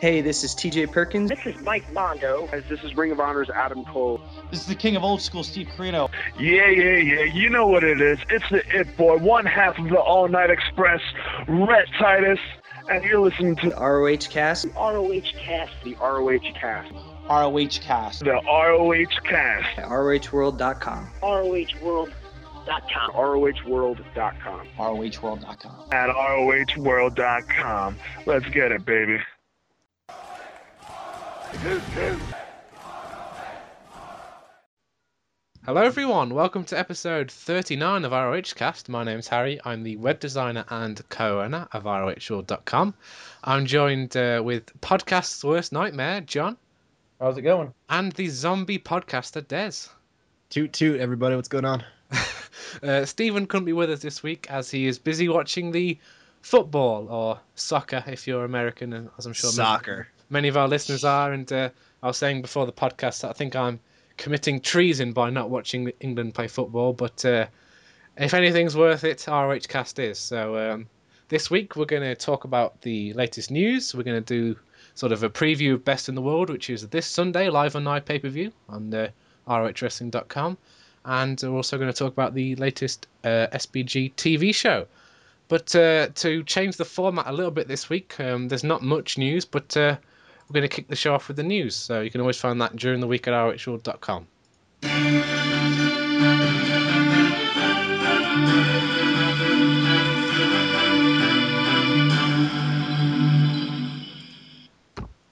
Hey, this is TJ Perkins. This is Mike Mondo. This is Ring of Honor's Adam Cole. This is the king of old school, Steve Corino. Yeah, yeah, yeah. You know what it is. It's the It Boy, one half of the All Night Express, Rhett Titus, and you're listening to the ROH Cast. The ROH Cast. The ROH Cast. ROH Cast. the ROH Cast. At ROHworld.com. ROHworld.com. ROHworld.com. ROHworld.com. At ROHworld.com. Let's get it, baby. Hello, everyone. Welcome to episode 39 of ROH Cast. My name's Harry. I'm the web designer and co owner of ROHworld.com. I'm joined uh, with podcast's worst nightmare, John, How's it going? and the zombie podcaster, Des. Toot toot, everybody. What's going on? Uh, Stephen couldn't be with us this week as he is busy watching the football or soccer if you're American, and as I'm sure many- Soccer. Many of our listeners are. And uh, I was saying before the podcast that I think I'm committing treason by not watching England play football. But uh, if anything's worth it, ROH Cast is. So um, this week we're going to talk about the latest news. We're going to do sort of a preview of Best in the World, which is this Sunday live on Night Pay Per View on uh, ROHWrestling.com. And we're also going to talk about the latest uh, SBG TV show. But uh, to change the format a little bit this week, um, there's not much news, but uh, we're going to kick the show off with the news. So you can always find that during the week at ROHworld.com.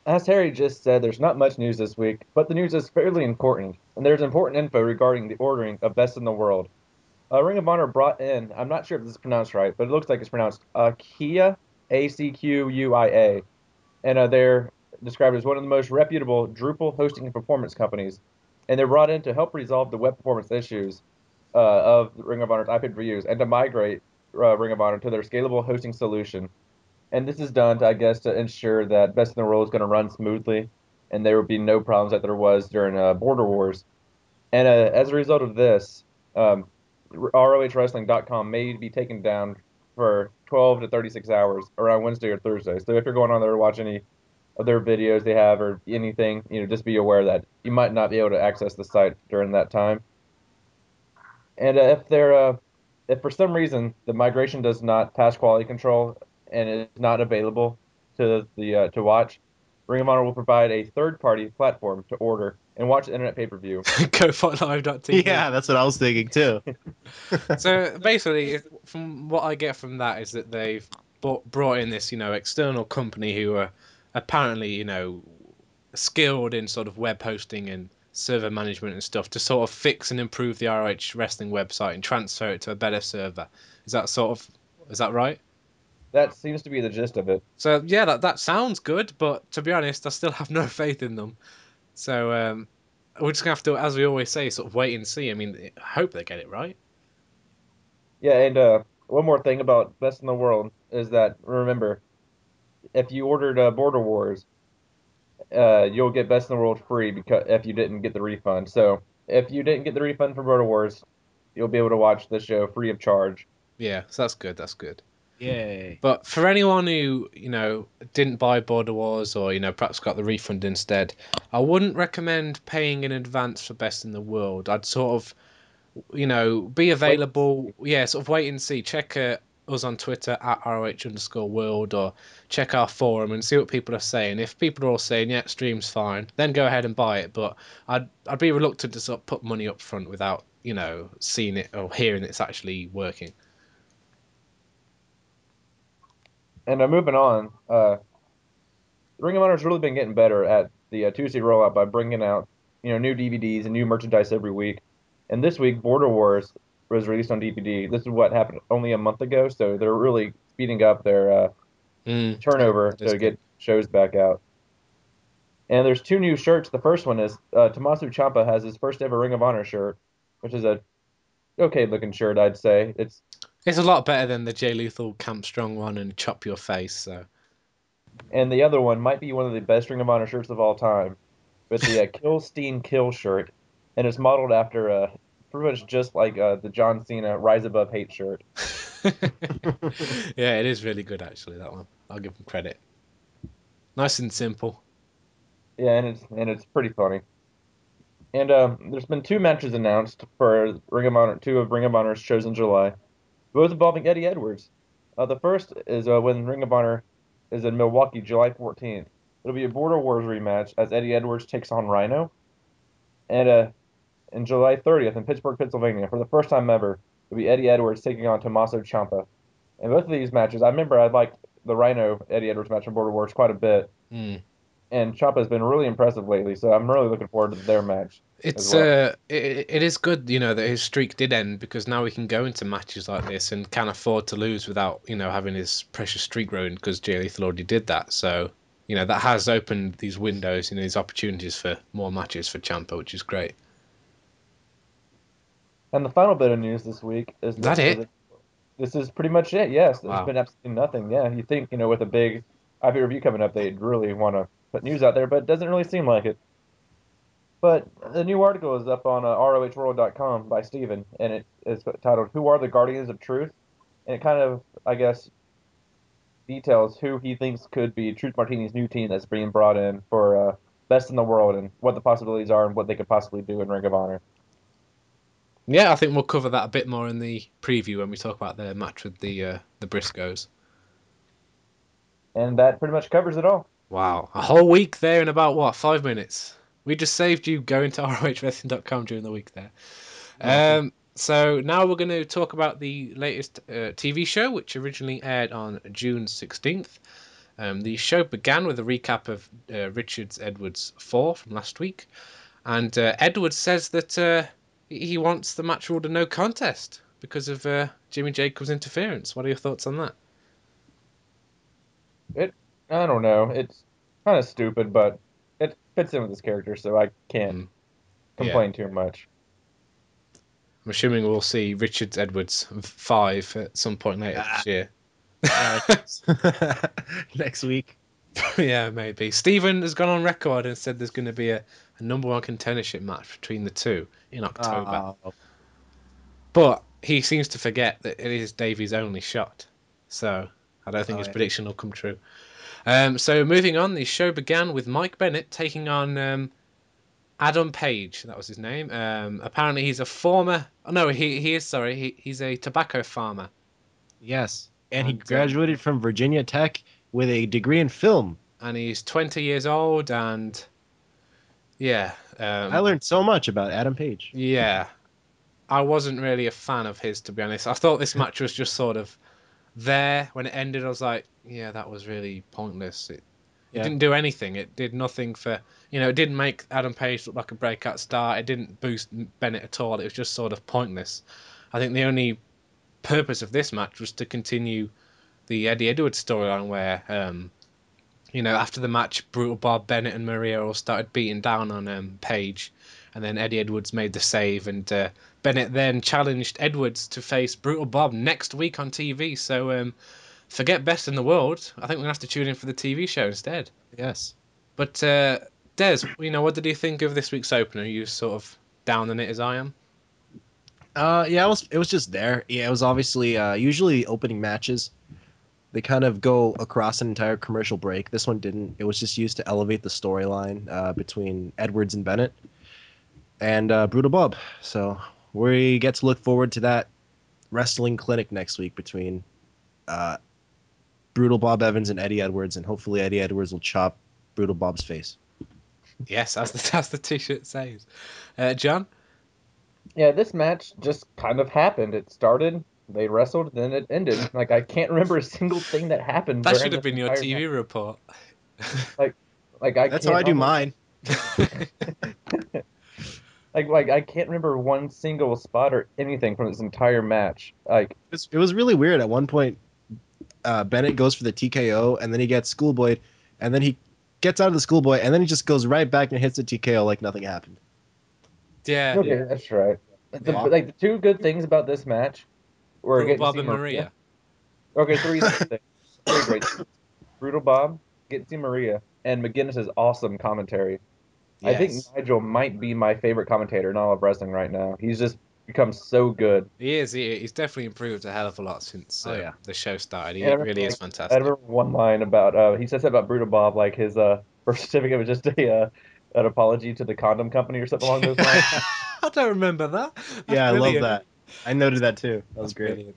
As Harry just said, there's not much news this week, but the news is fairly important, and there's important info regarding the ordering of Best in the World. Uh, Ring of Honor brought in, I'm not sure if this is pronounced right, but it looks like it's pronounced Akia, A C Q U I A, and uh, they're described as one of the most reputable Drupal hosting and performance companies, and they're brought in to help resolve the web performance issues uh, of Ring of Honor's iPad reviews and to migrate uh, Ring of Honor to their scalable hosting solution. And this is done, to, I guess, to ensure that Best in the World is going to run smoothly, and there will be no problems that there was during uh, Border Wars. And uh, as a result of this, um, ROHWrestling.com may be taken down for 12 to 36 hours around Wednesday or Thursday. So if you're going on there to watch any of their videos they have or anything, you know, just be aware that you might not be able to access the site during that time. And uh, if they're, uh, if for some reason the migration does not pass quality control and is not available to the uh, to watch, Ring of Honor will provide a third-party platform to order and watch the internet pay-per-view. GoFightLive.tv. Yeah, that's what I was thinking too. so basically, from what I get from that is that they've brought, brought in this, you know, external company who are apparently, you know, skilled in sort of web hosting and server management and stuff to sort of fix and improve the ROH wrestling website and transfer it to a better server. Is that sort of is that right? That seems to be the gist of it. So yeah, that that sounds good, but to be honest, I still have no faith in them. So um, we're just gonna have to, as we always say, sort of wait and see. I mean, I hope they get it right. Yeah, and uh, one more thing about Best in the World is that remember, if you ordered uh, Border Wars, uh, you'll get Best in the World free because if you didn't get the refund. So if you didn't get the refund for Border Wars, you'll be able to watch the show free of charge. Yeah, so that's good. That's good. Yay. But for anyone who you know didn't buy Border Wars or you know perhaps got the refund instead, I wouldn't recommend paying in advance for Best in the World. I'd sort of, you know, be available. Yeah, sort of wait and see. Check uh, us on Twitter at roh underscore world or check our forum and see what people are saying. If people are all saying yeah, stream's fine, then go ahead and buy it. But I'd I'd be reluctant to sort of put money up front without you know seeing it or hearing it's actually working. And uh, moving on, uh, Ring of Honor's really been getting better at the uh, Tuesday rollout by bringing out you know new DVDs and new merchandise every week. And this week, Border Wars was released on DVD. This is what happened only a month ago, so they're really speeding up their uh, Mm. turnover That's to get shows back out. And there's two new shirts. The first one is uh, Tommaso Ciampa has his first ever Ring of Honor shirt, which is a okay looking shirt, I'd say. It's It's a lot better than the Jay Lethal Camp Strong one and Chop Your Face. So and the other one might be one of the best Ring of Honor shirts of all time. But the uh, Kill Steen Kill shirt, and it's modeled after uh, pretty much just like uh, the John Cena Rise Above Hate shirt. yeah, it is really good actually. That one, I'll give him credit. Nice and simple. Yeah, and it's and it's pretty funny. And um, there's been two matches announced for Ring of Honor, two of Ring of Honor's shows in July, both involving Eddie Edwards. Uh, the first is uh, when Ring of Honor is in Milwaukee, July 14th. It'll be a Border Wars rematch as Eddie Edwards takes on Rhino. And in July 30th in Pittsburgh, Pennsylvania, for the first time ever, it'll be Eddie Edwards taking on Tommaso Ciampa. And both of these matches, I remember I liked the Rhino Eddie Edwards match in Border Wars quite a bit. Mm. And Ciampa has been really impressive lately, so I'm really looking forward to their match. It's well. uh, it, it is good, you know, that his streak did end because now we can go into matches like this and can afford to lose without, you know, having his precious streak ruined because Jay Lethal already did that. So, you know, that has opened these windows, you know, these opportunities for more matches for Ciampa, which is great. And the final bit of news this week is That it? This is pretty much it. Yes, there's Wow. been absolutely nothing. Yeah, you think you know with a big iPPV coming up, they'd really want to put news out there, but it doesn't really seem like it. But the new article is up on uh, ROHworld.com by Steven, and it is titled "Who Are the Guardians of Truth?" and it kind of, I guess, details who he thinks could be Truth Martini's new team that's being brought in for uh, best in the world and what the possibilities are and what they could possibly do in Ring of Honor. Yeah, I think we'll cover that a bit more in the preview when we talk about their match with the uh, the Briscoes. And that pretty much covers it all. Wow, a whole week there in about what five minutes? We just saved you going to ROHWrestling.com during the week there. Um, so now we're going to talk about the latest uh, TV show, which originally aired on June 16th. Um, the show began with a recap of uh, Richards Edwards 4 from last week. And uh, Edwards says that uh, he wants the match ruled a no contest because of uh, Jimmy Jacobs' interference. What are your thoughts on that? It, I don't know. It's kind of stupid, but it fits in with his character, so I can't Mm. complain too much. I'm assuming we'll see Richards Edwards 5 at some point later Ah. this year. Next week. yeah, maybe. Stephen has gone on record and said there's going to be a, a number one contendership match between the two in October. Oh, But he seems to forget that it is Davey's only shot. So I don't think Oh, his yeah. prediction will come true. Um, so moving on, the show began with Mike Bennett taking on um, Adam Page. That was his name. Um, apparently, he's a former. Oh, no, he, he is sorry. He, he's a tobacco farmer. yes. And he And, uh, graduated from Virginia Tech with a degree in film. and he's 20 years old and yeah um, I learned so much about Adam Page. yeah. I wasn't really a fan of his to be honest. I thought this match was just sort of there. When it ended i was like yeah that was really pointless. It, it didn't do anything. It did nothing for you know it didn't make adam page look like a breakout star. It didn't boost bennett at all. It was just sort of pointless. I think the only purpose of this match was to continue the eddie edwards storyline where um, you know, after the match, Brutal Bob, Bennett, and Maria all started beating down on um, Page, and then Eddie Edwards made the save, and uh, Bennett then challenged Edwards to face Brutal Bob next week on TV. So um, forget Best in the World. I think we're gonna have to tune in for the TV show instead. Yes. But uh, Des, you know, what did you think of this week's opener? Are you sort of down on it as I am? Uh, yeah, it was it was just there. Yeah, it was obviously uh, usually opening matches. They kind of go across an entire commercial break. This one didn't. It was just used to elevate the storyline uh, between Edwards and Bennett and uh, Brutal Bob. So we get to look forward to that wrestling clinic next week between uh, Brutal Bob Evans and Eddie Edwards, and hopefully Eddie Edwards will chop Brutal Bob's face. Yes, as the as the T-shirt says. Uh, John. Yeah, this match just kind of happened. It started, they wrestled, then it ended. Like I can't remember a single thing that happened. That should have been your TV match. report. Like like I That's can't how I do mine. Like like I can't remember one single spot or anything from this entire match. Like It was, it was really weird. At one point, uh, Bennett goes for the TKO, and then he gets schoolboy, and then he gets out of the schoolboy, and then he just goes right back and hits the TKO like nothing happened. Yeah. okay, that's right. The, Yeah. Like the two good things about this match were Brutal getting Bob and Maria. Okay, three things. Three great. Brutal Bob, getting to see Maria, and McGuinness's awesome commentary. I think Nigel might be my favorite commentator in all of wrestling right now. He's just become so good. He is. He, he's definitely improved a hell of a lot since uh, Oh, yeah. the show started. He Yeah, I really is fantastic. I remember one line about uh, he says that about Brutal Bob, like his uh, birth certificate was just a uh, an apology to the condom company or something along those lines. I don't remember that. That's yeah, I love that. I noted that too. That was great. brilliant.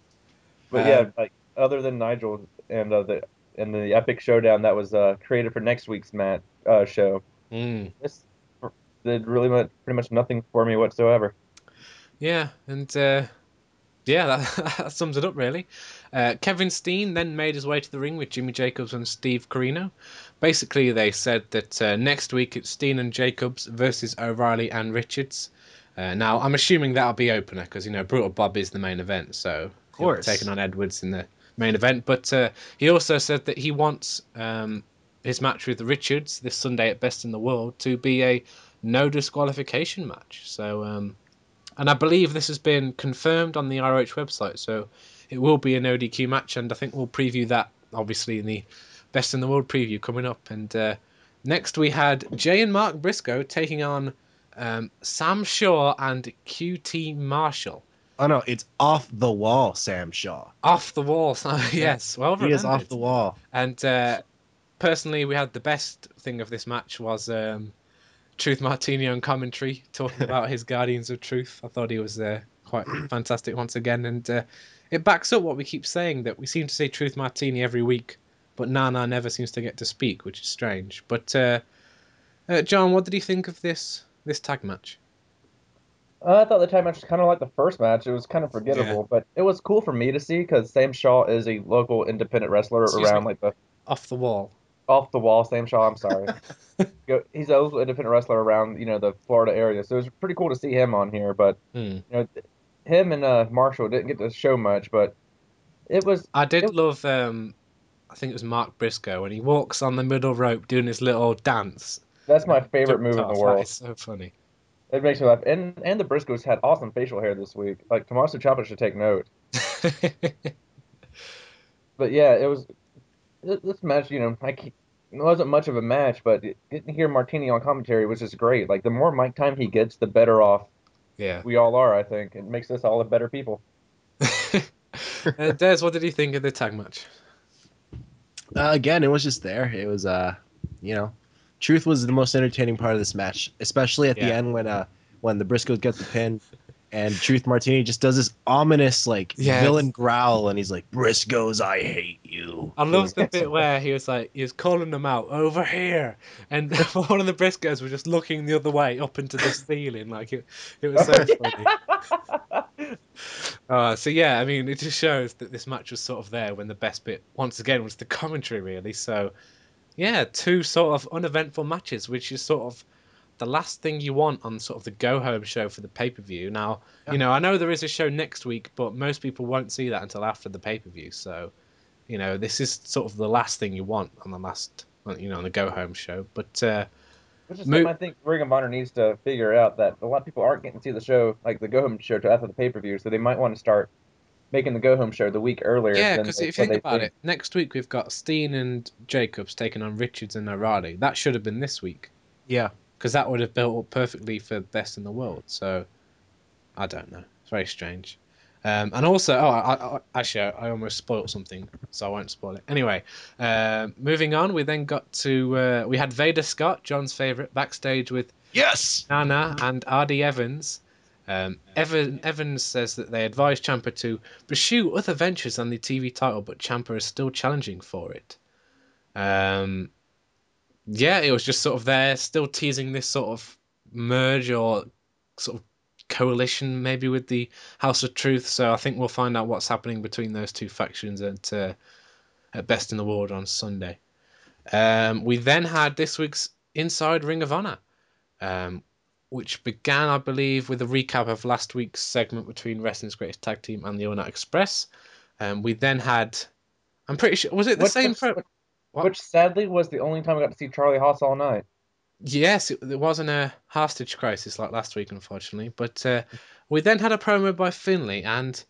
But Um, yeah, like other than Nigel and uh, the and the epic showdown that was uh, created for next week's Matt uh, show, Mm. this did really much, pretty much nothing for me whatsoever. Yeah, and uh, yeah, that, that sums it up really. Uh, Kevin Steen then made his way to the ring with Jimmy Jacobs and Steve Corino. Basically, they said that uh, next week it's Steen and Jacobs versus O'Reilly and Richards. Uh, now, I'm assuming that'll be opener because you know Brutal Bob is the main event, so of course. taking on Edwards in the main event. But uh, he also said that he wants um, his match with Richards this Sunday at Best in the World to be a no disqualification match. So. Um, and I believe this has been confirmed on the ROH website, so it will be an ODQ match, and I think we'll preview that obviously in the Best in the World preview coming up. And uh, next we had Jay and Mark Briscoe taking on um, Sam Shaw and QT Marshall. Oh no, it's off the wall, Sam Shaw. Off the wall, yes, well He is off the wall. And uh, personally, we had the best thing of this match was um, Truth Martini on commentary talking about his Guardians of Truth. I thought he was uh, quite fantastic once again, and uh, it backs up what we keep saying that we seem to say Truth Martini every week, but Nana never seems to get to speak, which is strange. But uh, uh, John, what did you think of this this tag match? Uh, I thought the tag match was kind of like the first match. It was kind of forgettable, but it was cool for me to see because Sam Shaw is a local independent wrestler Excuse around me? like the Off the wall. off the wall. Sam Shaw, I'm sorry. He's a local independent wrestler around you know the Florida area, so it was pretty cool to see him on here. But Hmm. you know, him and uh, Marshall didn't get to show much, but it was I did It- love. Um, I think it was Mark Briscoe when he walks on the middle rope doing his little dance. That's my favorite move in the world. is so funny. It makes me laugh. And and the Briscoes had awesome facial hair this week. Like Tommaso Ciampa should take note. But yeah, it was this, this match. You know, I it wasn't much of a match, but didn't hear Martini on commentary which is great. Like the more mic time he gets, the better off yeah. we all are. I think it makes us all a better people. uh, Des, what did you think of the tag match? Uh, again, it was just there. It was, uh, you know, truth was the most entertaining part of this match, especially at the end when uh when the Briscoes get the pin, and Truth Martini just does this ominous like Yes. villain growl, and he's like, "Briscoes, I hate you." I love the bit where he was like, he was calling them out over here, and one of the Briscoes was just looking the other way up into the ceiling, like it, it was so funny. Uh, so yeah, I mean, it just shows that this match was sort of there when the best bit, once again, was the commentary, really. So, yeah, two sort of uneventful matches, which is sort of the last thing you want on sort of the go home show for the pay per view. Now, you know, I know there is a show next week, but most people won't see that until after the pay per view. So, you know, this is sort of the last thing you want on the last, you know, on the go home show. But uh, Which is Mo- something I think Ring of Honor needs to figure out that a lot of people aren't getting to see the show, like the go home show, till after the pay per view. So they might want to start making the go home show the week earlier. yeah, because if you think they about it, next week we've got Steen and Jacobs taking on Richards and O'Reilly. That should have been this week. Yeah, because that would have built up perfectly for best in the world. So I don't know. It's very strange. Um, and also, oh, I, I, actually, I almost spoiled something, so I won't spoil it. Anyway, uh, moving on, we then got to uh, we had Vader Scott, John's favorite, backstage with yes. Nana and R.D. Evans. Um, Evan, Evans says that they advised Ciampa to pursue other ventures than the TV title, but Ciampa is still challenging for it. Um, yeah, it was just sort of there, still teasing this sort of merge or sort of coalition maybe with the House of Truth. So I think we'll find out what's happening between those two factions at, uh, at Best in the World on Sunday. Um, we then had this week's Inside Ring of Honor, um, which began, I believe, with a recap of last week's segment between Wrestling's Greatest Tag Team and the All Night Express. Um, we then had, I'm pretty sure, was it the What- same? which- Pro- which-? Which sadly was the only time I got to see Charlie Haas all night. Yes, it, there wasn't a hostage crisis like last week, unfortunately. But uh, we then had a promo by Finley, and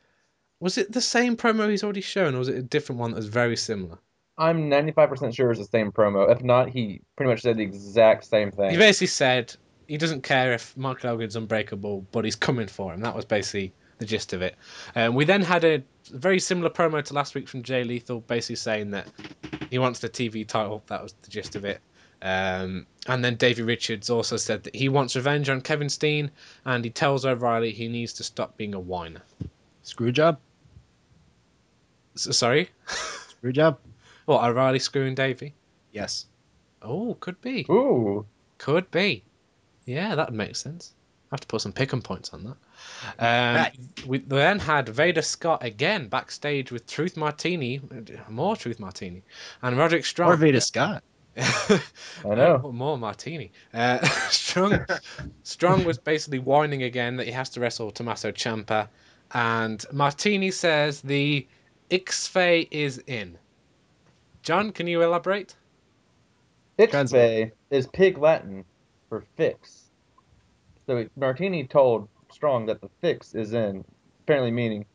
was it the same promo he's already shown, or was it a different one that was very similar? I'm 95% sure it's the same promo. If not, he pretty much said the exact same thing. He basically said, he doesn't care if Mark Logan's unbreakable, but he's coming for him. That was basically the gist of it. Um, we then had a very similar promo to last week from Jay Lethal, basically saying that he wants the TV title. That was the gist of it. Um, and then Davey Richards also said that he wants revenge on Kevin Steen, and he tells O'Reilly he needs to stop being a whiner. Screw job. S- sorry, Screw job. what O'Reilly screwing Davey? Yes. Oh, could be, Ooh. could be. Yeah, that would make sense. I have to put some picking points on that. Um, we then had Vader Scott again backstage with Truth Martini, more Truth Martini, and Roderick Strong. Or Veda Scott. I know. More martini. Uh, Strong, Strong was basically whining again that he has to wrestle Tommaso Ciampa, and Martini says the Ixfei is in. John, can you elaborate? Ixfay is pig Latin for fix. So Martini told Strong that the fix is in, apparently meaning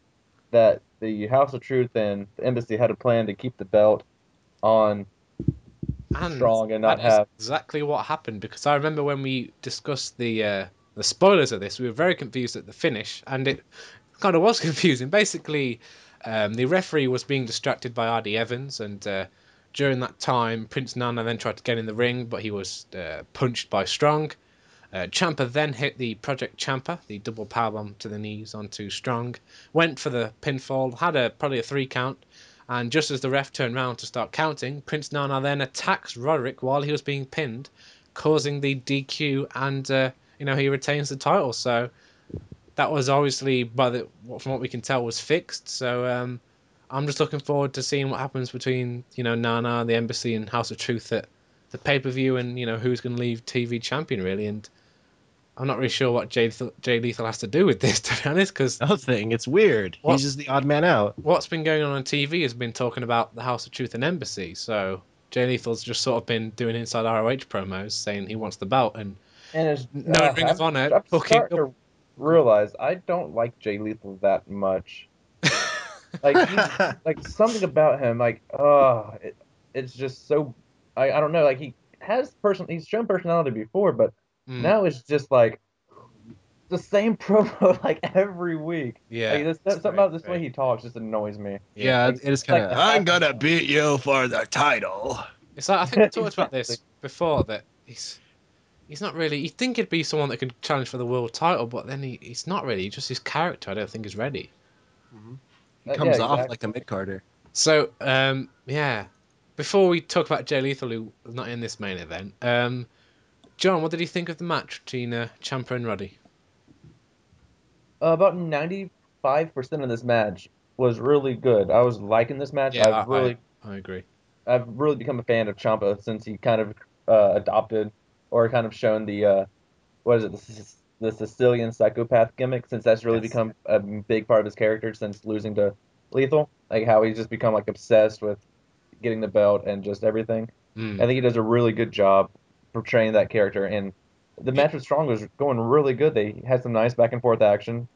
that the House of Truth and the embassy had a plan to keep the belt on And Strong and not that is have. exactly what happened because I remember when we discussed the uh, the spoilers of this, we were very confused at the finish, and it kind of was confusing. Basically, um, the referee was being distracted by R.D. Evans, and uh, during that time, Prince Nana then tried to get in the ring, but he was uh, punched by Strong. Uh, Ciampa then hit the Project Ciampa, the double powerbomb to the knees onto Strong, went for the pinfall, had a probably a three count, and just as the ref turned round to start counting, Prince Nana then attacks Roderick while he was being pinned, causing the DQ, and uh, you know he retains the title. So that was obviously, by the from what we can tell, was fixed. So um, I'm just looking forward to seeing what happens between you know Nana, the Embassy, and House of Truth at the pay per view, and you know who's going to leave TV champion really. And I'm not really sure what Jay Lethal, Jay Lethal has to do with this, to be honest, because Nothing. It's weird. He's just the odd man out. what's been going on on TV has been talking about the House of Truth and Embassy. So Jay Lethal's just sort of been doing inside ROH promos saying he wants the belt, and And it's, no uh, Ring of I'm- Honor I'm booking. starting to realize I don't like Jay Lethal that much. Like he's, like something about him, like oh, it, it's just so. I, I don't know. Like he has person. He's shown personality before, but Mm, now it's just like the same promo like every week. yeah, Like, this, it's something great, about this way he talks just annoys me. yeah, like- it is like kind of. the- I'm gonna beat you for the title. It's like I think we talked about this before that he's he's not really. You think he'd be someone that could challenge for the world title, but then he, he's not really. Just his character, I don't think is ready. He Uh, comes yeah, off exactly. like a mid carder. So um, yeah, before we talk about Jay Lethal, who was not in this main event, um, John, what did you think of the match between uh, Ciampa and Roddy? Uh, about ninety-five percent of this match was really good. I was liking this match. Yeah, I've I- really, I agree. I've really become a fan of Ciampa since he kind of uh, adopted or kind of shown the uh, what is it, the, the Sicilian psychopath gimmick. Since that's really Yes. become a big part of his character since losing to Lethal. Like how he's just become like obsessed with getting the belt and just everything. Mm. I think he does a really good job portraying that character. And the match with Strong was going really good. They had some nice back and forth action.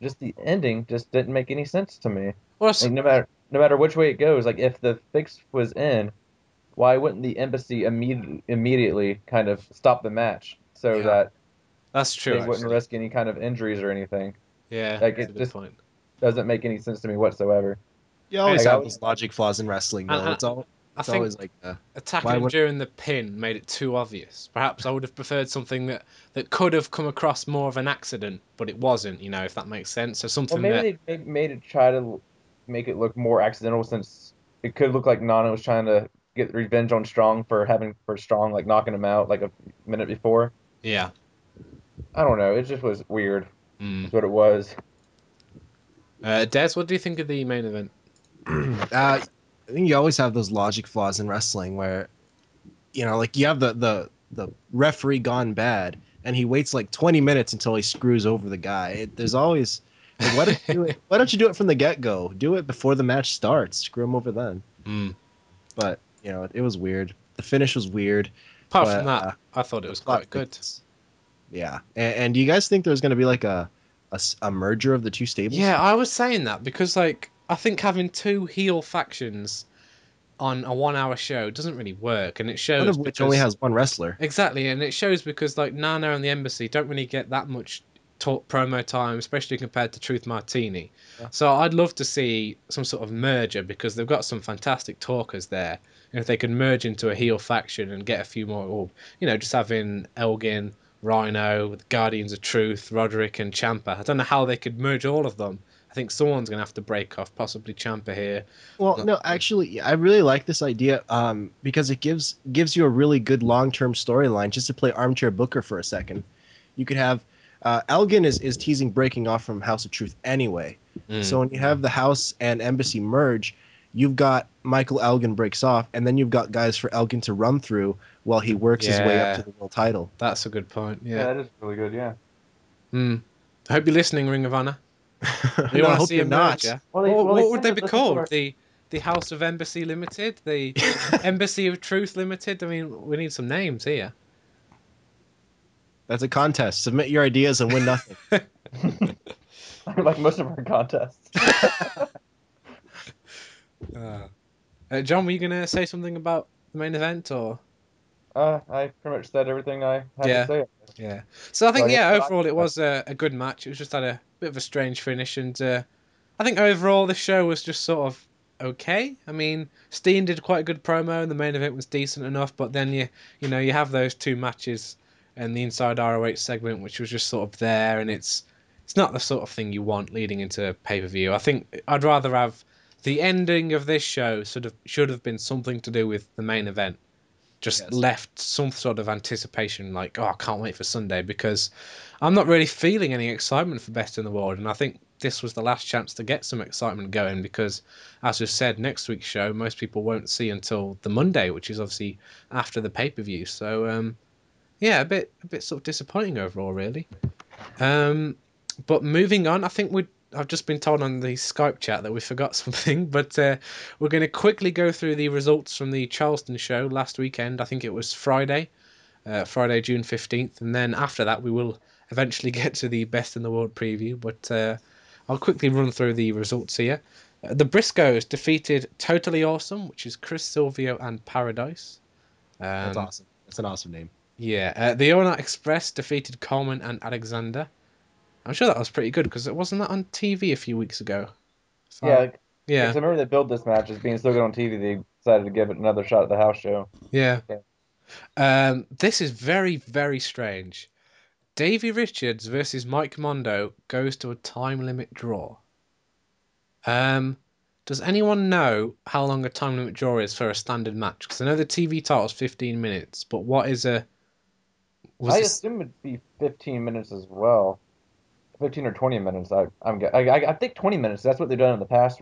Just the ending just didn't make any sense to me. Well, Like no matter no matter which way it goes, like if the fix was in, why wouldn't the embassy immediately immediately kind of stop the match so Yeah, that that's true. they wouldn't risk any kind of injuries or anything? Yeah, like, it just- point. Doesn't make any sense to me whatsoever. You always Like, I have was- those logic flaws in wrestling, though. And I- it's all, I it's think always like uh, attacking would- during the pin made it too obvious. Perhaps I would have preferred something that, that could have come across more of an accident, but it wasn't. You know, if that makes sense. So Well, something maybe that they made it try to make it look more accidental since it could look like Nana was trying to get revenge on Strong for having for Strong like knocking him out like a minute before. yeah. I don't know. It just was weird. Mm. Is what it was. Uh, Des, what do you think of the main event? uh, I think you always have those logic flaws in wrestling where, you know, like you have the the the referee gone bad, and he waits like 20 minutes until he screws over the guy. It, there's always like, why don't you do it? Why don't you do it from the get go? Do it before the match starts. Screw him over then. Mm. But you know, it was weird. The finish was weird. Apart But, from that, uh, I thought it was quite good. Yeah, and, and do you guys think there's going to be like a a merger of the two stables? Yeah, I was saying that because like I think having two heel factions on a one-hour show doesn't really work, and it shows. One of which only has one wrestler. Exactly, and it shows because like Nana and the Embassy don't really get that much talk promo time, especially compared to Truth Martini. Yeah. So I'd love to see some sort of merger because they've got some fantastic talkers there. And if they could merge into a heel faction and get a few more, or you know, just having Elgin, Rhino, Guardians of Truth, Roderick, and Ciampa. I don't know how they could merge all of them. I think someone's gonna have to break off, possibly Ciampa here. Well, No. no, actually, I really like this idea um, because it gives gives you a really good long term storyline. Just to play armchair booker for a second, you could have uh, Elgin is is teasing breaking off from House of Truth anyway. So when you have the House and Embassy merge, you've got Michael Elgin breaks off, and then you've got guys for Elgin to run through while he works his way up to the world title. that's a good point. Yeah, Yeah. that is really good. Yeah. Hmm. I hope you're listening, Ring of Honor. You No, want to hope see you're a not. merger? Well, they- what well, what they would they be called? where- The the House of Embassy Limited, the Embassy of Truth Limited. I mean, we need some names here. That's a contest. Submit your ideas and win nothing. like most of our contests. Uh, John, were you gonna say something about the main event, or Uh, I pretty much said everything I had Yeah. to say. yeah? So I think Well, yeah, yeah, overall it was a, a good match. It was just had a bit of a strange finish, and uh, I think overall the show was just sort of okay. I mean, Steen did quite a good promo, and the main event was decent enough. But then you you know you have those two matches and the inside ROH segment, which was just sort of there, and it's it's not the sort of thing you want leading into pay per view. I think I'd rather have the ending of this show sort of should have been something to do with the main event. Just Yes. left some sort of anticipation, like oh, I can't wait for Sunday because I'm not really feeling any excitement for Best in the World, and I think this was the last chance to get some excitement going because, as we've said, next week's show most people won't see until the Monday, which is obviously after the pay per view. So um, yeah, a bit a bit sort of disappointing overall, really. Um, but moving on, I think we I've just been told on the Skype chat that we forgot something, but uh, we're going to quickly go through the results from the Charleston show last weekend. I think it was Friday, uh, Friday, June 15th, and then after that, we will eventually get to the Best in the World preview. But uh, I'll quickly run through the results here. Uh, the Briscoes defeated Totally Awesome, which is Chris Silvio and Paradise. Um, That's awesome. That's an awesome name. yeah, uh, the All Express defeated Coleman and Alexander. I'm sure that was pretty good because it wasn't that on TV a few weeks ago. So- Yeah, yeah, Because I remember they built this match as being so good on TV, they decided to give it another shot at the house show. yeah. Yeah. Um, this is very, very strange. Davey Richards versus Mike Mondo goes to a time limit draw. Um, does anyone know how long a time limit draw is for a standard match? Because I know the TV title is 15 minutes, but what is a was I this- assume it'd be 15 minutes as well. 15 or 20 minutes. I, I'm. I, I, I think 20 minutes. That's what they've done in the past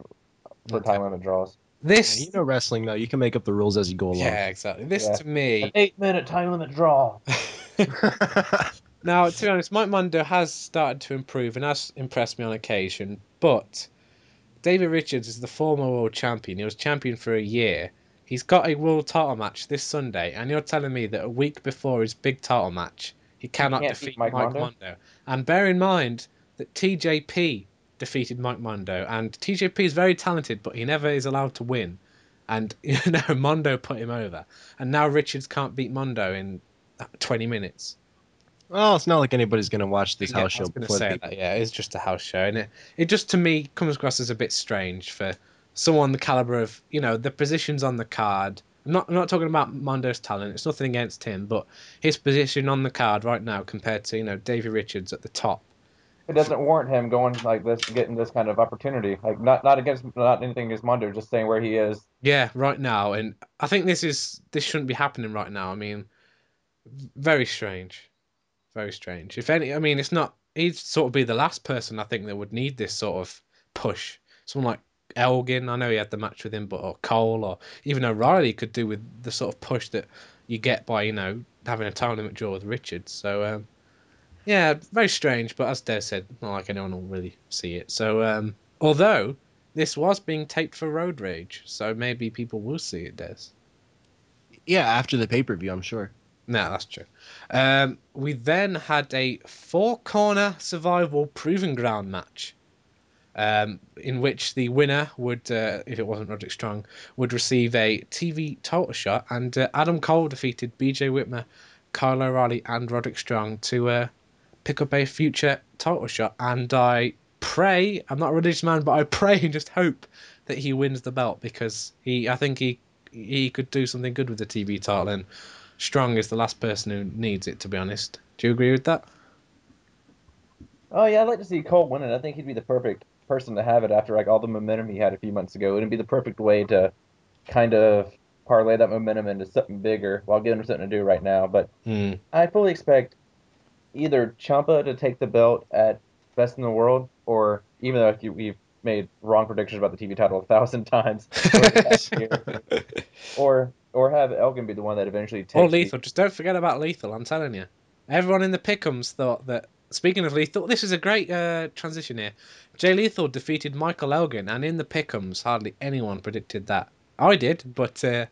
for Okay. time limit draws. this? Yeah, you know wrestling though. You can make up the rules as you go along. Yeah, exactly. This Yeah. to me. An eight minute time limit draw. Now, to be honest, Mike Mondo has started to improve and has impressed me on occasion, but David Richards is the former world champion. He was champion for a year. He's got a world title match this Sunday, and you're telling me that a week before his big title match, he cannot can't defeat Mike, Mike Mondo? Mondo? And bear in mind that TJP defeated Mike Mondo, and TJP is very talented, but he never is allowed to win. And you know, Mondo put him over, and now Richards can't beat Mondo in 20 minutes. well, it's not like anybody's gonna watch this Yeah, house I show was before say that. Yeah, it's just a house show, and it it just to me comes across as a bit strange for someone the caliber of you know the positions on the card. I'm not I'm not talking about Mondo's talent. It's nothing against him, but his position on the card right now compared to you know Davey Richards at the top. It doesn't warrant him going like this, getting this kind of opportunity. Like not not against not anything against Mondo, just saying where he is. Yeah, right now, and I think this is this shouldn't be happening right now. I mean, very strange, very strange. If any, I mean, it's not. He'd sort of be the last person I think that would need this sort of push. Someone like Elgin, I know he had the match with him, but or Cole, or even O'Reilly could do with the sort of push that you get by you know having a time limit draw with Richards. So um, yeah, very strange. But as Des said, not like anyone will really see it. So um, although this was being taped for Road Rage, so maybe people will see it, Des. Yeah, after the pay per view, I'm sure. No, that's true. Um, we then had a four corner survival proving ground match. Um, in which the winner would, uh, if it wasn't Roderick Strong, would receive a TV title shot. And uh, Adam Cole defeated BJ Whitmer, Kyle O'Reilly, and Roderick Strong to uh, pick up a future title shot. And I pray, I'm not a religious man, but I pray and just hope that he wins the belt because he, I think he, he could do something good with the TV title. And Strong is the last person who needs it, to be honest. Do you agree with that? Oh yeah, I'd like to see Cole win it. I think he'd be the perfect person to have it after like all the momentum he had a few months ago. It'd be the perfect way to kind of parlay that momentum into something bigger while giving him something to do right now. But Hmm. I fully expect either Ciampa to take the belt at Best in the World, or even though we've made wrong predictions about the TV title a thousand times, over the past year, or or have Elgin be the one that eventually takes. Or the- Lethal. Just don't forget about Lethal. I'm telling you. Everyone in the Pickums thought that. Speaking of Lethal, this is a great uh, transition here. Jay Lethal defeated Michael Elgin, and in the Pickums, hardly anyone predicted that. I did, but uh,